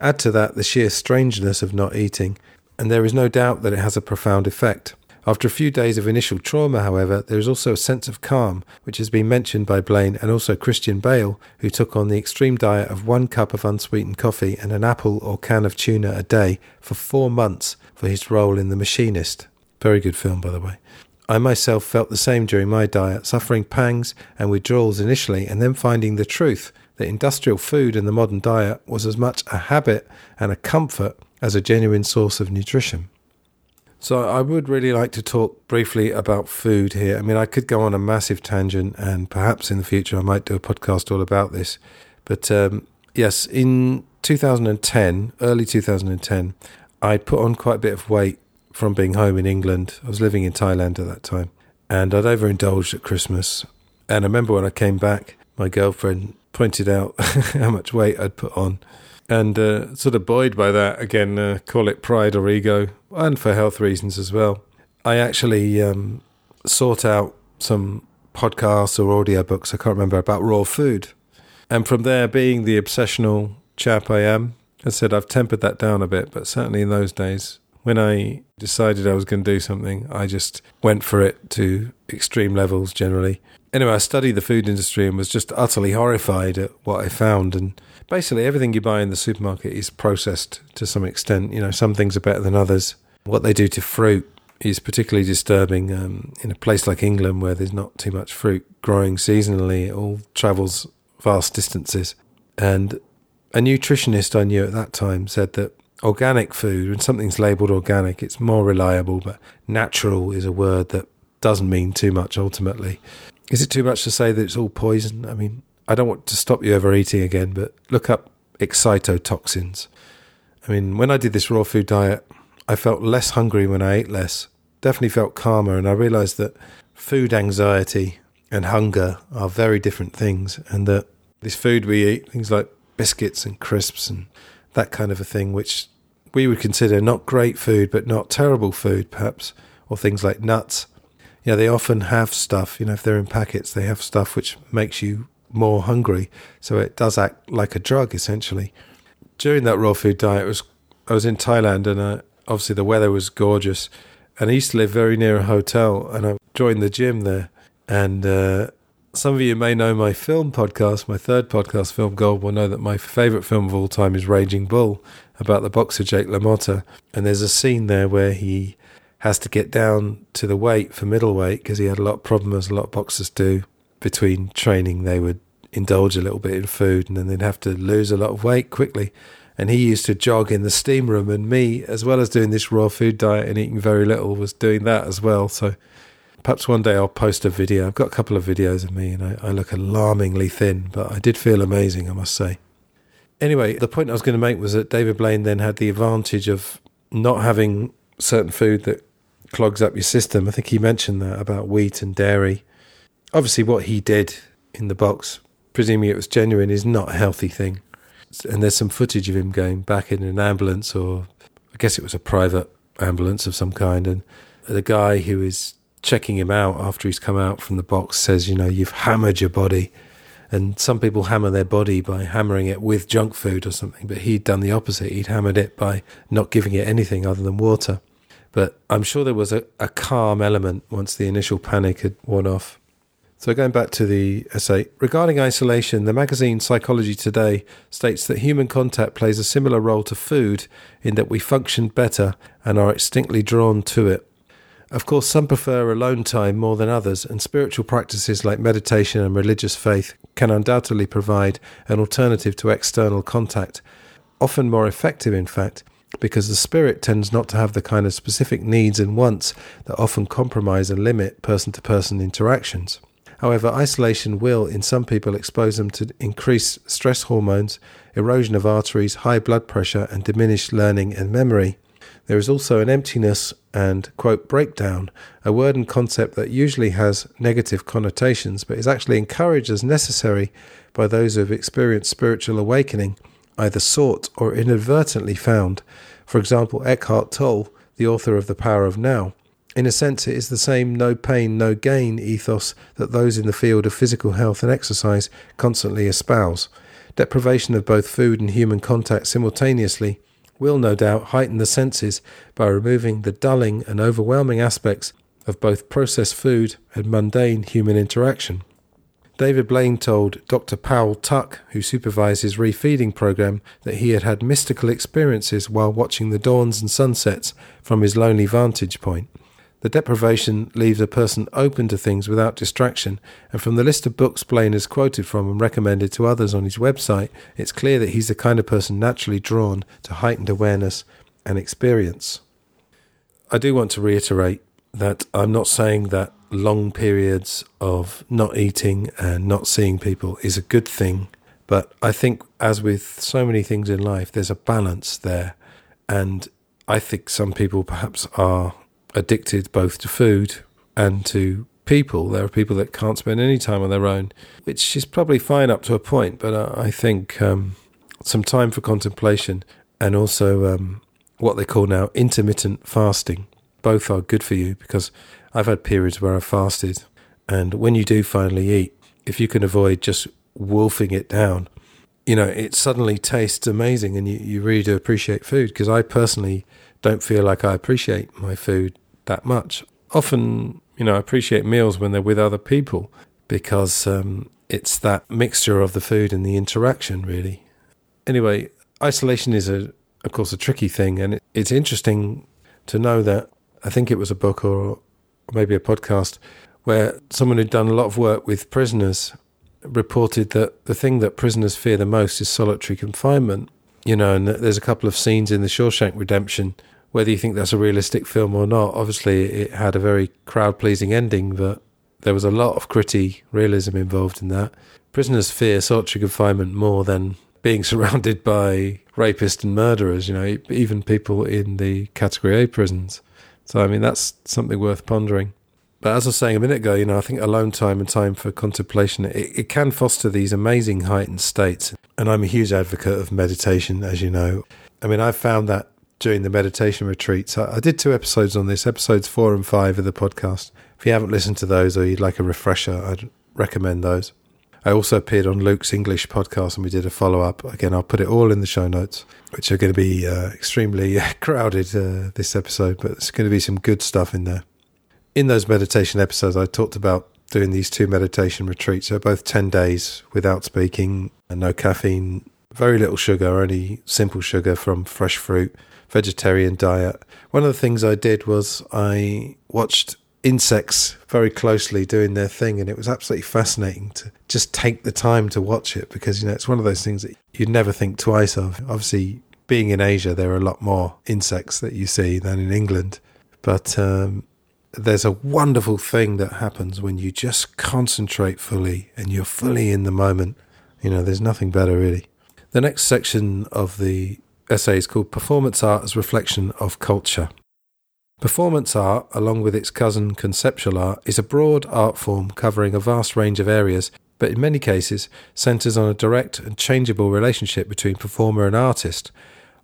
Add to that the sheer strangeness of not eating, and there is no doubt that it has a profound effect. After a few days of initial trauma, however, there is also a sense of calm, which has been mentioned by Blaine and also Christian Bale, who took on the extreme diet of one cup of unsweetened coffee and an apple or can of tuna a day for four months for his role in The Machinist. Very good film, by the way. I myself felt the same during my diet, suffering pangs and withdrawals initially, and then finding the truth that industrial food in the modern diet was as much a habit and a comfort as a genuine source of nutrition. So, I would really like to talk briefly about food here. I mean, I could go on a massive tangent, and perhaps in the future I might do a podcast all about this. But um, yes, in 2010, early 2010, I put on quite a bit of weight from being home in England. I was living in Thailand at that time, and I'd overindulged at Christmas. And I remember when I came back, my girlfriend pointed out how much weight I'd put on. And uh, sort of buoyed by that, again, uh, call it pride or ego, and for health reasons as well. I actually um, sought out some podcasts or audiobooks, I can't remember, about raw food. And from there, being the obsessional chap I am, I said I've tempered that down a bit, but certainly in those days, when I decided I was going to do something, I just went for it to extreme levels generally. Anyway, I studied the food industry and was just utterly horrified at what I found. And basically, everything you buy in the supermarket is processed to some extent. You know, some things are better than others. What they do to fruit is particularly disturbing um, in a place like England where there's not too much fruit growing seasonally. It all travels vast distances. And a nutritionist I knew at that time said that organic food, when something's labelled organic, it's more reliable, but natural is a word that doesn't mean too much ultimately. Is it too much to say that it's all poison? I mean, I don't want to stop you overeating again, but look up excitotoxins. I mean, when I did this raw food diet, I felt less hungry when I ate less. Definitely felt calmer, and I realized that food anxiety and hunger are very different things, and that this food we eat, things like biscuits and crisps and that kind of a thing, which we would consider not great food, but not terrible food, perhaps, or things like nuts. You know, they often have stuff, you know, if they're in packets, they have stuff which makes you more hungry. So it does act like a drug, essentially. During that raw food diet, was I was in Thailand and uh, obviously the weather was gorgeous. And I used to live very near a hotel and I joined the gym there. And uh, some of you may know my film podcast, my third podcast, Film Gold, will know that my favourite film of all time is Raging Bull, about the boxer Jake LaMotta. And there's a scene there where he has to get down to the weight for middleweight because he had a lot of problems, a lot of boxers do. Between training, they would indulge a little bit in food and then they'd have to lose a lot of weight quickly. And he used to jog in the steam room, and me, as well as doing this raw food diet and eating very little, was doing that as well. So perhaps one day I'll post a video. I've got a couple of videos of me, and I, I look alarmingly thin, but I did feel amazing, I must say. Anyway, the point I was going to make was that David Blaine then had the advantage of not having certain food that clogs up your system. I think he mentioned that about wheat and dairy. Obviously, what he did in the box, presuming it was genuine, is not a healthy thing. And there's some footage of him going back in an ambulance, or I guess it was a private ambulance of some kind. And the guy who is checking him out after he's come out from the box says, You know, you've hammered your body. And some people hammer their body by hammering it with junk food or something, but he'd done the opposite. He'd hammered it by not giving it anything other than water. But I'm sure there was a, a calm element once the initial panic had worn off. So, going back to the essay, regarding isolation, the magazine Psychology Today states that human contact plays a similar role to food in that we function better and are instinctively drawn to it. Of course, some prefer alone time more than others, and spiritual practices like meditation and religious faith can undoubtedly provide an alternative to external contact, often more effective, in fact, because the spirit tends not to have the kind of specific needs and wants that often compromise and limit person to person interactions. However, isolation will, in some people, expose them to increased stress hormones, erosion of arteries, high blood pressure, and diminished learning and memory. There is also an emptiness and, quote, breakdown, a word and concept that usually has negative connotations, but is actually encouraged as necessary by those who have experienced spiritual awakening, either sought or inadvertently found. For example, Eckhart Tolle, the author of The Power of Now. In a sense, it is the same no pain, no gain ethos that those in the field of physical health and exercise constantly espouse. Deprivation of both food and human contact simultaneously will no doubt heighten the senses by removing the dulling and overwhelming aspects of both processed food and mundane human interaction. David Blaine told Dr. Powell Tuck, who supervised his refeeding program, that he had had mystical experiences while watching the dawns and sunsets from his lonely vantage point. The deprivation leaves a person open to things without distraction, and from the list of books Blaine has quoted from and recommended to others on his website, it's clear that he's the kind of person naturally drawn to heightened awareness and experience. I do want to reiterate that I'm not saying that long periods of not eating and not seeing people is a good thing, but I think, as with so many things in life, there's a balance there, and I think some people perhaps are addicted both to food and to people. There are people that can't spend any time on their own, which is probably fine up to a point, but I think um, some time for contemplation and also um, what they call now intermittent fasting both are good for you because I've had periods where I've fasted, and when you do finally eat, if you can avoid just wolfing it down, you know, it suddenly tastes amazing and you, you really do appreciate food because I personally don't feel like I appreciate my food that much. Often, you know, I appreciate meals when they're with other people because um, it's that mixture of the food and the interaction, really. Anyway, isolation is, a, of course, a tricky thing, and it, it's interesting to know that I think it was a book or maybe a podcast where someone who'd done a lot of work with prisoners reported that the thing that prisoners fear the most is solitary confinement. You know, and there's a couple of scenes in the Shawshank Redemption whether you think that's a realistic film or not, obviously it had a very crowd pleasing ending, but there was a lot of gritty realism involved in that. Prisoners fear solitary confinement more than being surrounded by rapists and murderers, you know, even people in the category A prisons. So, I mean, that's something worth pondering. But as I was saying a minute ago, you know, I think alone time and time for contemplation, it, it can foster these amazing heightened states. And I'm a huge advocate of meditation, as you know. I mean, I've found that during the meditation retreats. I, I did two episodes on this, episodes four and five of the podcast. If you haven't listened to those or you'd like a refresher, I'd recommend those. I also appeared on Luke's English podcast and we did a follow up. Again, I'll put it all in the show notes, which are going to be uh, extremely crowded uh, this episode, but there's going to be some good stuff in there. In those meditation episodes, I talked about doing these two meditation retreats. They're both 10 days without speaking, and no caffeine, very little sugar, only simple sugar from fresh fruit, vegetarian diet. One of the things I did was I watched insects very closely doing their thing and it was absolutely fascinating to just take the time to watch it because you know it's one of those things that you'd never think twice of. Obviously being in asia there are a lot more insects that you see than in england but um, there's a wonderful thing that happens when you just concentrate fully and you're fully in the moment. You know there's nothing better really. The next section of the essay is called Performance Art as Reflection of Culture. Performance art, along with its cousin conceptual art, is a broad art form covering a vast range of areas, but in many cases centres on a direct and changeable relationship between performer and artist,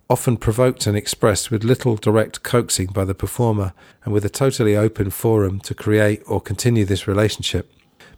often provoked and expressed with little direct coaxing by the performer and with a totally open forum to create or continue this relationship.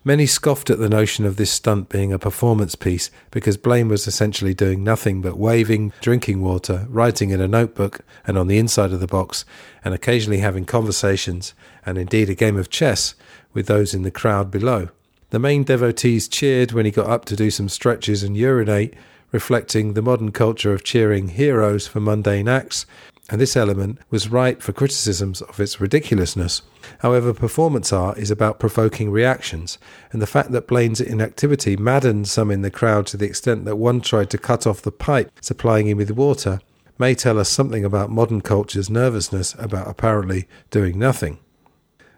Many scoffed at the notion of this stunt being a performance piece because Blaine was essentially doing nothing but waving, drinking water, writing in a notebook and on the inside of the box, and occasionally having conversations, and indeed a game of chess, with those in the crowd below. The main devotees cheered when he got up to do some stretches and urinate, reflecting the modern culture of cheering heroes for mundane acts, and this element was ripe for criticisms of its ridiculousness. However, performance art is about provoking reactions, and the fact that Blaine's inactivity maddened some in the crowd to the extent that one tried to cut off the pipe supplying him with water may tell us something about modern culture's nervousness about apparently doing nothing.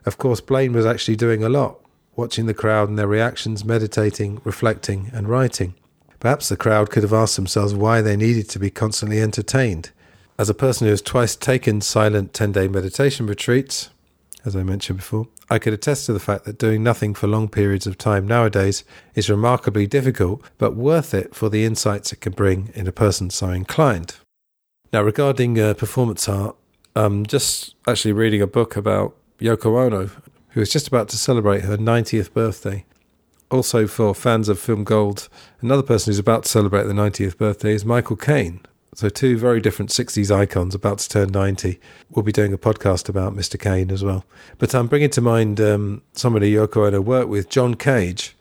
Of course, Blaine was actually doing a lot, watching the crowd and their reactions, meditating, reflecting, and writing. Perhaps the crowd could have asked themselves why they needed to be constantly entertained. As a person who has twice taken silent 10 day meditation retreats, as I mentioned before, I could attest to the fact that doing nothing for long periods of time nowadays is remarkably difficult, but worth it for the insights it can bring in a person so inclined. Now, regarding uh, performance art, I'm just actually reading a book about Yoko Ono, who is just about to celebrate her 90th birthday. Also, for fans of Film Gold, another person who's about to celebrate the 90th birthday is Michael Caine, so, two very different 60s icons about to turn 90. We'll be doing a podcast about Mr. Caine as well. But I'm bringing to mind um, somebody Yoko Ono worked with, John Cage,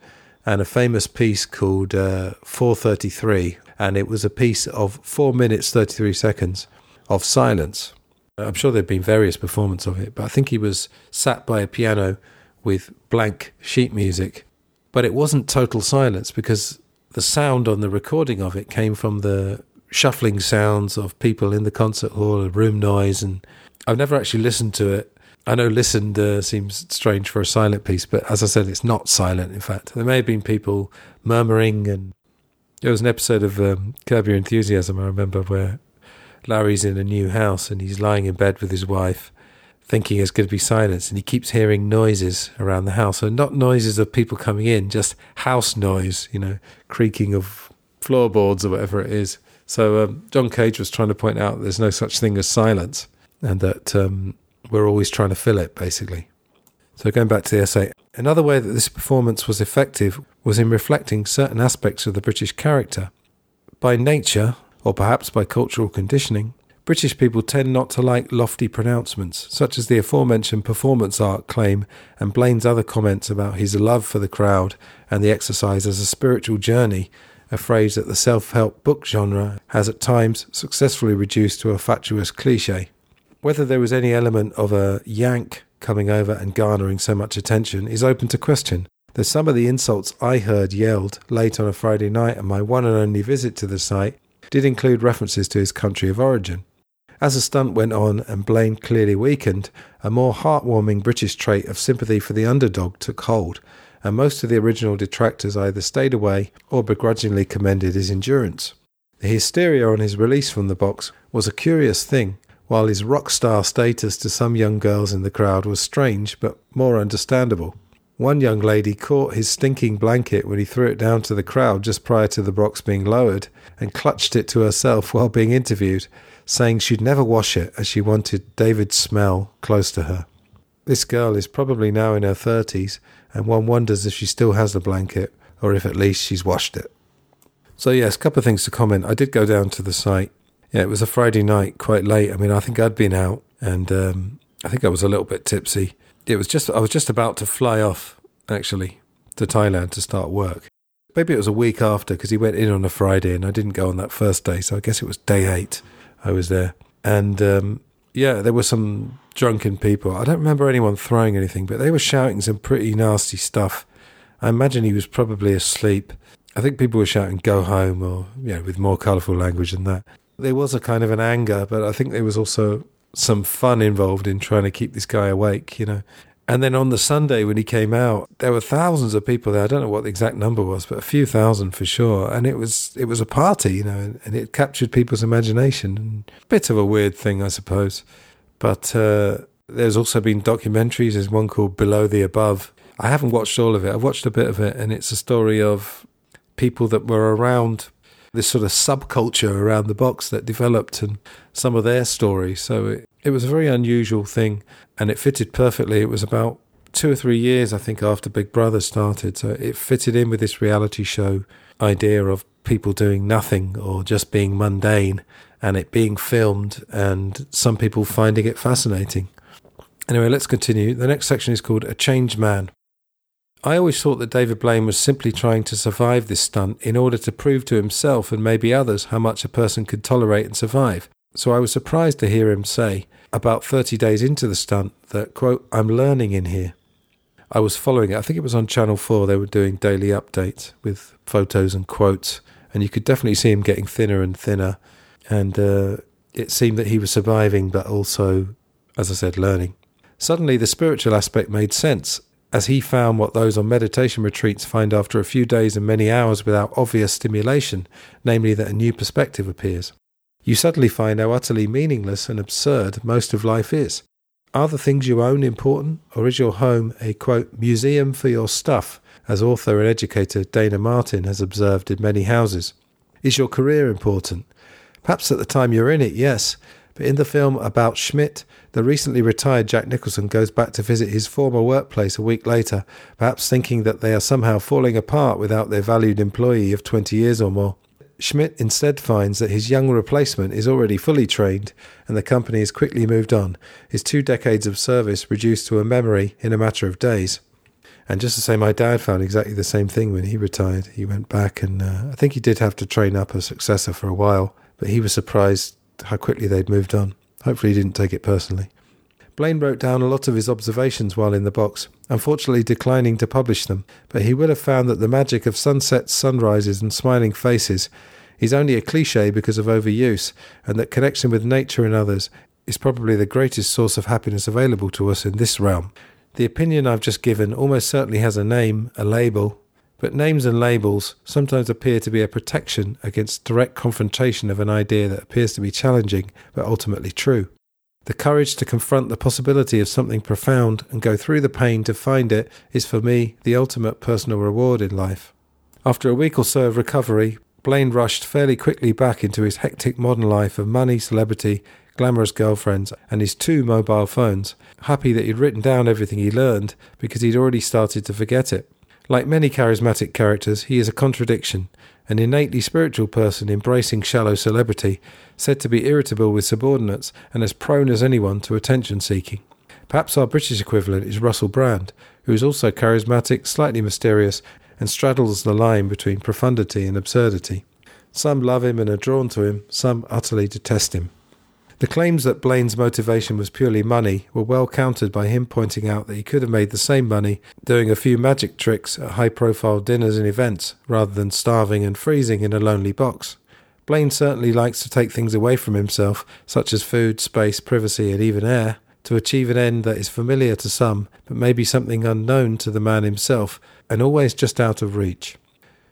and a famous piece called uh, 433. And it was a piece of 4 minutes 33 seconds of silence. I'm sure there have been various performances of it, but I think he was sat by a piano with blank sheet music. But it wasn't total silence because the sound on the recording of it came from the shuffling sounds of people in the concert hall room noise. And I've never actually listened to it. I know listened uh, seems strange for a silent piece, but as I said, it's not silent. In fact, there may have been people murmuring, and there was an episode of um, Curb Your Enthusiasm. I remember where Larry's in a new house and he's lying in bed with his wife, thinking it's going to be silence, and he keeps hearing noises around the house. So not noises of people coming in, just house noise, you know, creaking of floorboards or whatever it is. So um, John Cage was trying to point out there's no such thing as silence, and that um, we're always trying to fill it, basically. So going back to the essay, another way that this performance was effective was in reflecting certain aspects of the British character. By nature, or perhaps by cultural conditioning, British people tend not to like lofty pronouncements, such as the aforementioned performance art claim and Blaine's other comments about his love for the crowd and the exercise as a spiritual journey a phrase that the self help book genre has at times successfully reduced to a fatuous cliche. Whether there was any element of a yank coming over and garnering so much attention is open to question, though some of the insults I heard yelled late on a Friday night on my one and only visit to the site did include references to his country of origin. As the stunt went on and Blaine clearly weakened, a more heartwarming British trait of sympathy for the underdog took hold, and most of the original detractors either stayed away or begrudgingly commended his endurance. The hysteria on his release from the box was a curious thing, while his rock star status to some young girls in the crowd was strange but more understandable. One young lady caught his stinking blanket when he threw it down to the crowd just prior to the box being lowered and clutched it to herself while being interviewed, saying she'd never wash it as she wanted David's smell close to her. This girl is probably now in her 30s and one wonders if she still has the blanket or if at least she's washed it. So, yes, a couple of things to comment. I did go down to the site. Yeah, it was a Friday night, quite late. I mean, I think I'd been out and um, I think I was a little bit tipsy. It was just, I was just about to fly off, actually, to Thailand to start work. Maybe it was a week after because he went in on a Friday and I didn't go on that first day. So I guess it was day eight I was there. And um, yeah, there were some drunken people. I don't remember anyone throwing anything, but they were shouting some pretty nasty stuff. I imagine he was probably asleep. I think people were shouting "Go home" or you know, with more colourful language than that. There was a kind of an anger, but I think there was also some fun involved in trying to keep this guy awake. You know, And then on the Sunday when he came out, there were thousands of people there. I don't know what the exact number was, but a few thousand for sure. And it was it was a party, you know, and, and it captured people's imagination. Bit of a weird thing, I suppose. But uh, there's also been documentaries. There's one called Below the Above. I haven't watched all of it. I've watched a bit of it, and it's a story of people that were around this sort of subculture around the box that developed and some of their stories. So it, it was a very unusual thing and it fitted perfectly. It was about two or three years, I think, after Big Brother started. So it fitted in with this reality show idea of people doing nothing or just being mundane and it being filmed and some people finding it fascinating. Anyway, let's continue. The next section is called A Changed Man. I always thought that David Blaine was simply trying to survive this stunt in order to prove to himself and maybe others how much a person could tolerate and survive. So I was surprised to hear him say, about 30 days into the stunt, that, quote, I'm learning in here. I was following it. I think it was on Channel 4. They were doing daily updates with photos and quotes. And you could definitely see him getting thinner and thinner. And uh, it seemed that he was surviving, but also, as I said, learning. Suddenly, the spiritual aspect made sense as he found what those on meditation retreats find after a few days and many hours without obvious stimulation, namely that a new perspective appears. You suddenly find how utterly meaningless and absurd most of life is. Are the things you own important, or is your home a quote, museum for your stuff, as author and educator Dana Martin has observed in many houses? Is your career important? Perhaps at the time you're in it, yes, but in the film about Schmidt, the recently retired Jack Nicholson goes back to visit his former workplace a week later, perhaps thinking that they are somehow falling apart without their valued employee of 20 years or more. Schmidt instead finds that his young replacement is already fully trained and the company has quickly moved on, his two decades of service reduced to a memory in a matter of days. And just to say, my dad found exactly the same thing when he retired. He went back and uh, I think he did have to train up a successor for a while, he was surprised how quickly they'd moved on. Hopefully, he didn't take it personally. Blaine wrote down a lot of his observations while in the box, unfortunately declining to publish them, but he would have found that the magic of sunsets, sunrises, and smiling faces is only a cliche because of overuse, and that connection with nature and others is probably the greatest source of happiness available to us in this realm. The opinion I've just given almost certainly has a name, a label, but names and labels sometimes appear to be a protection against direct confrontation of an idea that appears to be challenging but ultimately true. The courage to confront the possibility of something profound and go through the pain to find it is for me the ultimate personal reward in life. After a week or so of recovery, Blaine rushed fairly quickly back into his hectic modern life of money, celebrity, glamorous girlfriends, and his two mobile phones, happy that he'd written down everything he learned because he'd already started to forget it. Like many charismatic characters, he is a contradiction, an innately spiritual person embracing shallow celebrity, said to be irritable with subordinates and as prone as anyone to attention seeking. Perhaps our British equivalent is Russell Brand, who is also charismatic, slightly mysterious, and straddles the line between profundity and absurdity. Some love him and are drawn to him, some utterly detest him. The claims that Blaine's motivation was purely money were well countered by him pointing out that he could have made the same money doing a few magic tricks at high profile dinners and events rather than starving and freezing in a lonely box. Blaine certainly likes to take things away from himself, such as food, space, privacy, and even air, to achieve an end that is familiar to some, but maybe something unknown to the man himself, and always just out of reach.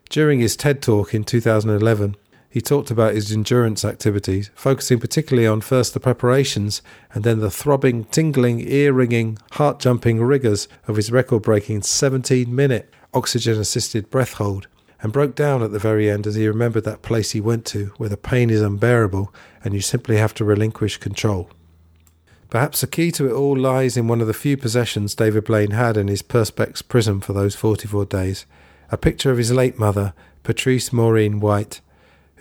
During his TED talk in 2011, he talked about his endurance activities, focusing particularly on first the preparations and then the throbbing, tingling, ear ringing, heart jumping rigours of his record breaking 17 minute oxygen assisted breath hold, and broke down at the very end as he remembered that place he went to where the pain is unbearable and you simply have to relinquish control. Perhaps the key to it all lies in one of the few possessions David Blaine had in his Perspex prison for those 44 days a picture of his late mother, Patrice Maureen White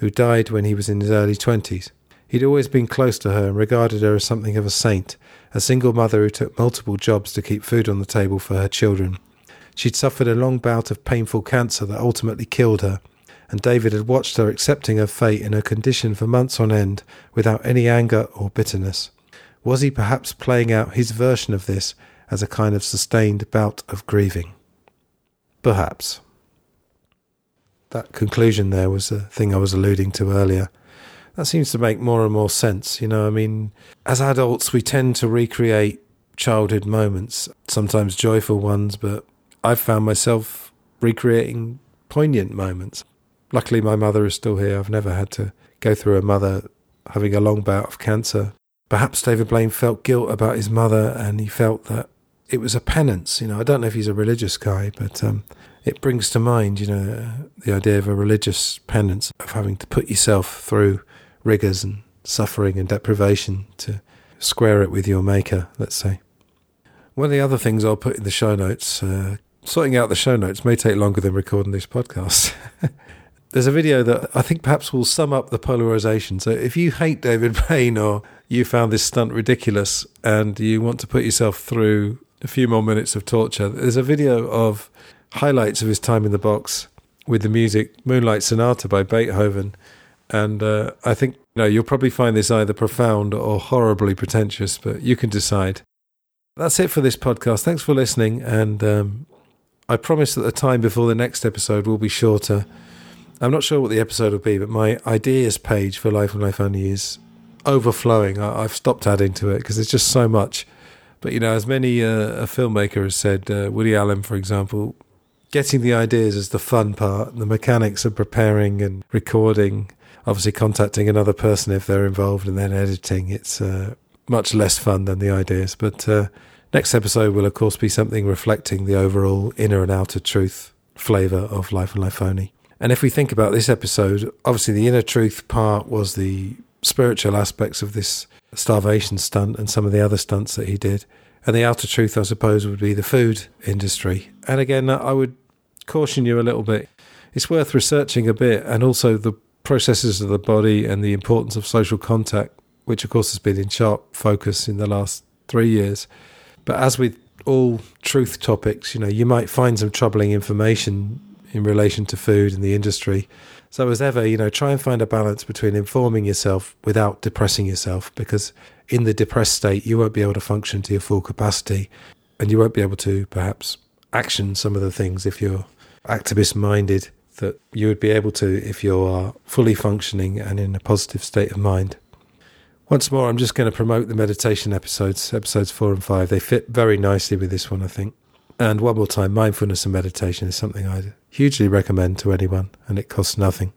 who died when he was in his early 20s. He'd always been close to her and regarded her as something of a saint, a single mother who took multiple jobs to keep food on the table for her children. She'd suffered a long bout of painful cancer that ultimately killed her, and David had watched her accepting her fate in her condition for months on end without any anger or bitterness. Was he perhaps playing out his version of this as a kind of sustained bout of grieving? Perhaps that conclusion there was the thing I was alluding to earlier. That seems to make more and more sense. You know, I mean, as adults, we tend to recreate childhood moments, sometimes joyful ones, but I've found myself recreating poignant moments. Luckily, my mother is still here. I've never had to go through a mother having a long bout of cancer. Perhaps David Blaine felt guilt about his mother and he felt that it was a penance. You know, I don't know if he's a religious guy, but um, it brings to mind, you know, the idea of a religious penance, of having to put yourself through rigours and suffering and deprivation to square it with your maker, let's say. One of the other things I'll put in the show notes, uh, sorting out the show notes may take longer than recording this podcast. There's a video that I think perhaps will sum up the polarization. So if you hate David Blaine or you found this stunt ridiculous and you want to put yourself through a few more minutes of torture, there's a video of highlights of his time in the box with the music Moonlight Sonata by Beethoven. And uh, I think you know, you'll probably find this either profound or horribly pretentious, but you can decide. That's it for this podcast. Thanks for listening. And um, I promise that the time before the next episode will be shorter. I'm not sure what the episode will be, but my ideas page for Life and Life Only is overflowing. I, have stopped adding to it because there's just so much. But, you know, as many uh, a filmmaker has said, uh, Woody Allen, for example, getting the ideas is the fun part. The mechanics of preparing and recording, obviously contacting another person if they're involved and then editing, it's uh, much less fun than the ideas. But uh, next episode will, of course, be something reflecting the overall inner and outer truth flavour of Life and Life Only. And if we think about this episode, obviously the inner truth part was the spiritual aspects of this starvation stunt and some of the other stunts that he did. And the outer truth, I suppose, would be the food industry. And again, I would caution you a little bit. It's worth researching a bit, and also the processes of the body and the importance of social contact, which of course has been in sharp focus in the last three years. But as with all truth topics, you know, you might find some troubling information in relation to food and the industry. So, as ever, you know, try and find a balance between informing yourself without depressing yourself, because in the depressed state, you won't be able to function to your full capacity and you won't be able to perhaps action some of the things if you're activist minded that you would be able to if you are fully functioning and in a positive state of mind. Once more, I'm just going to promote the meditation episodes, episodes four and five. They fit very nicely with this one, I think. And one more time, mindfulness and meditation is something I'd hugely recommend to anyone, and it costs nothing.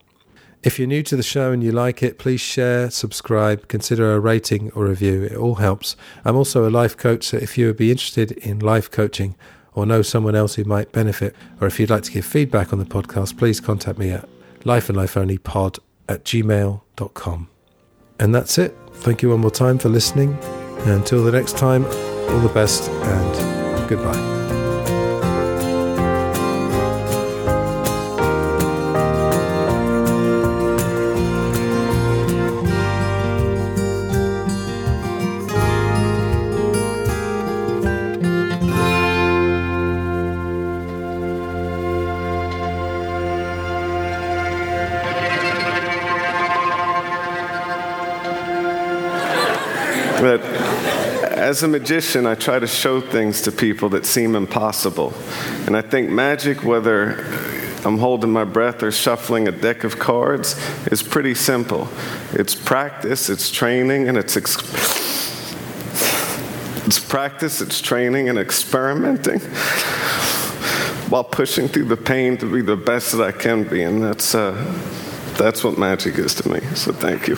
If you're new to the show and you like it, please share, subscribe, consider a rating or review. It all helps. I'm also a life coach, so if you would be interested in life coaching or know someone else who might benefit, or if you'd like to give feedback on the podcast, please contact me at lifeandlifeonlypod at gmail.com. And that's it. Thank you one more time for listening. And until the next time, all the best and goodbye. As a magician, I try to show things to people that seem impossible. And I think magic, whether I'm holding my breath or shuffling a deck of cards, is pretty simple. It's practice, it's training, and it's. Ex- it's practice, it's training, and experimenting while pushing through the pain to be the best that I can be. And that's, uh, that's what magic is to me. So thank you.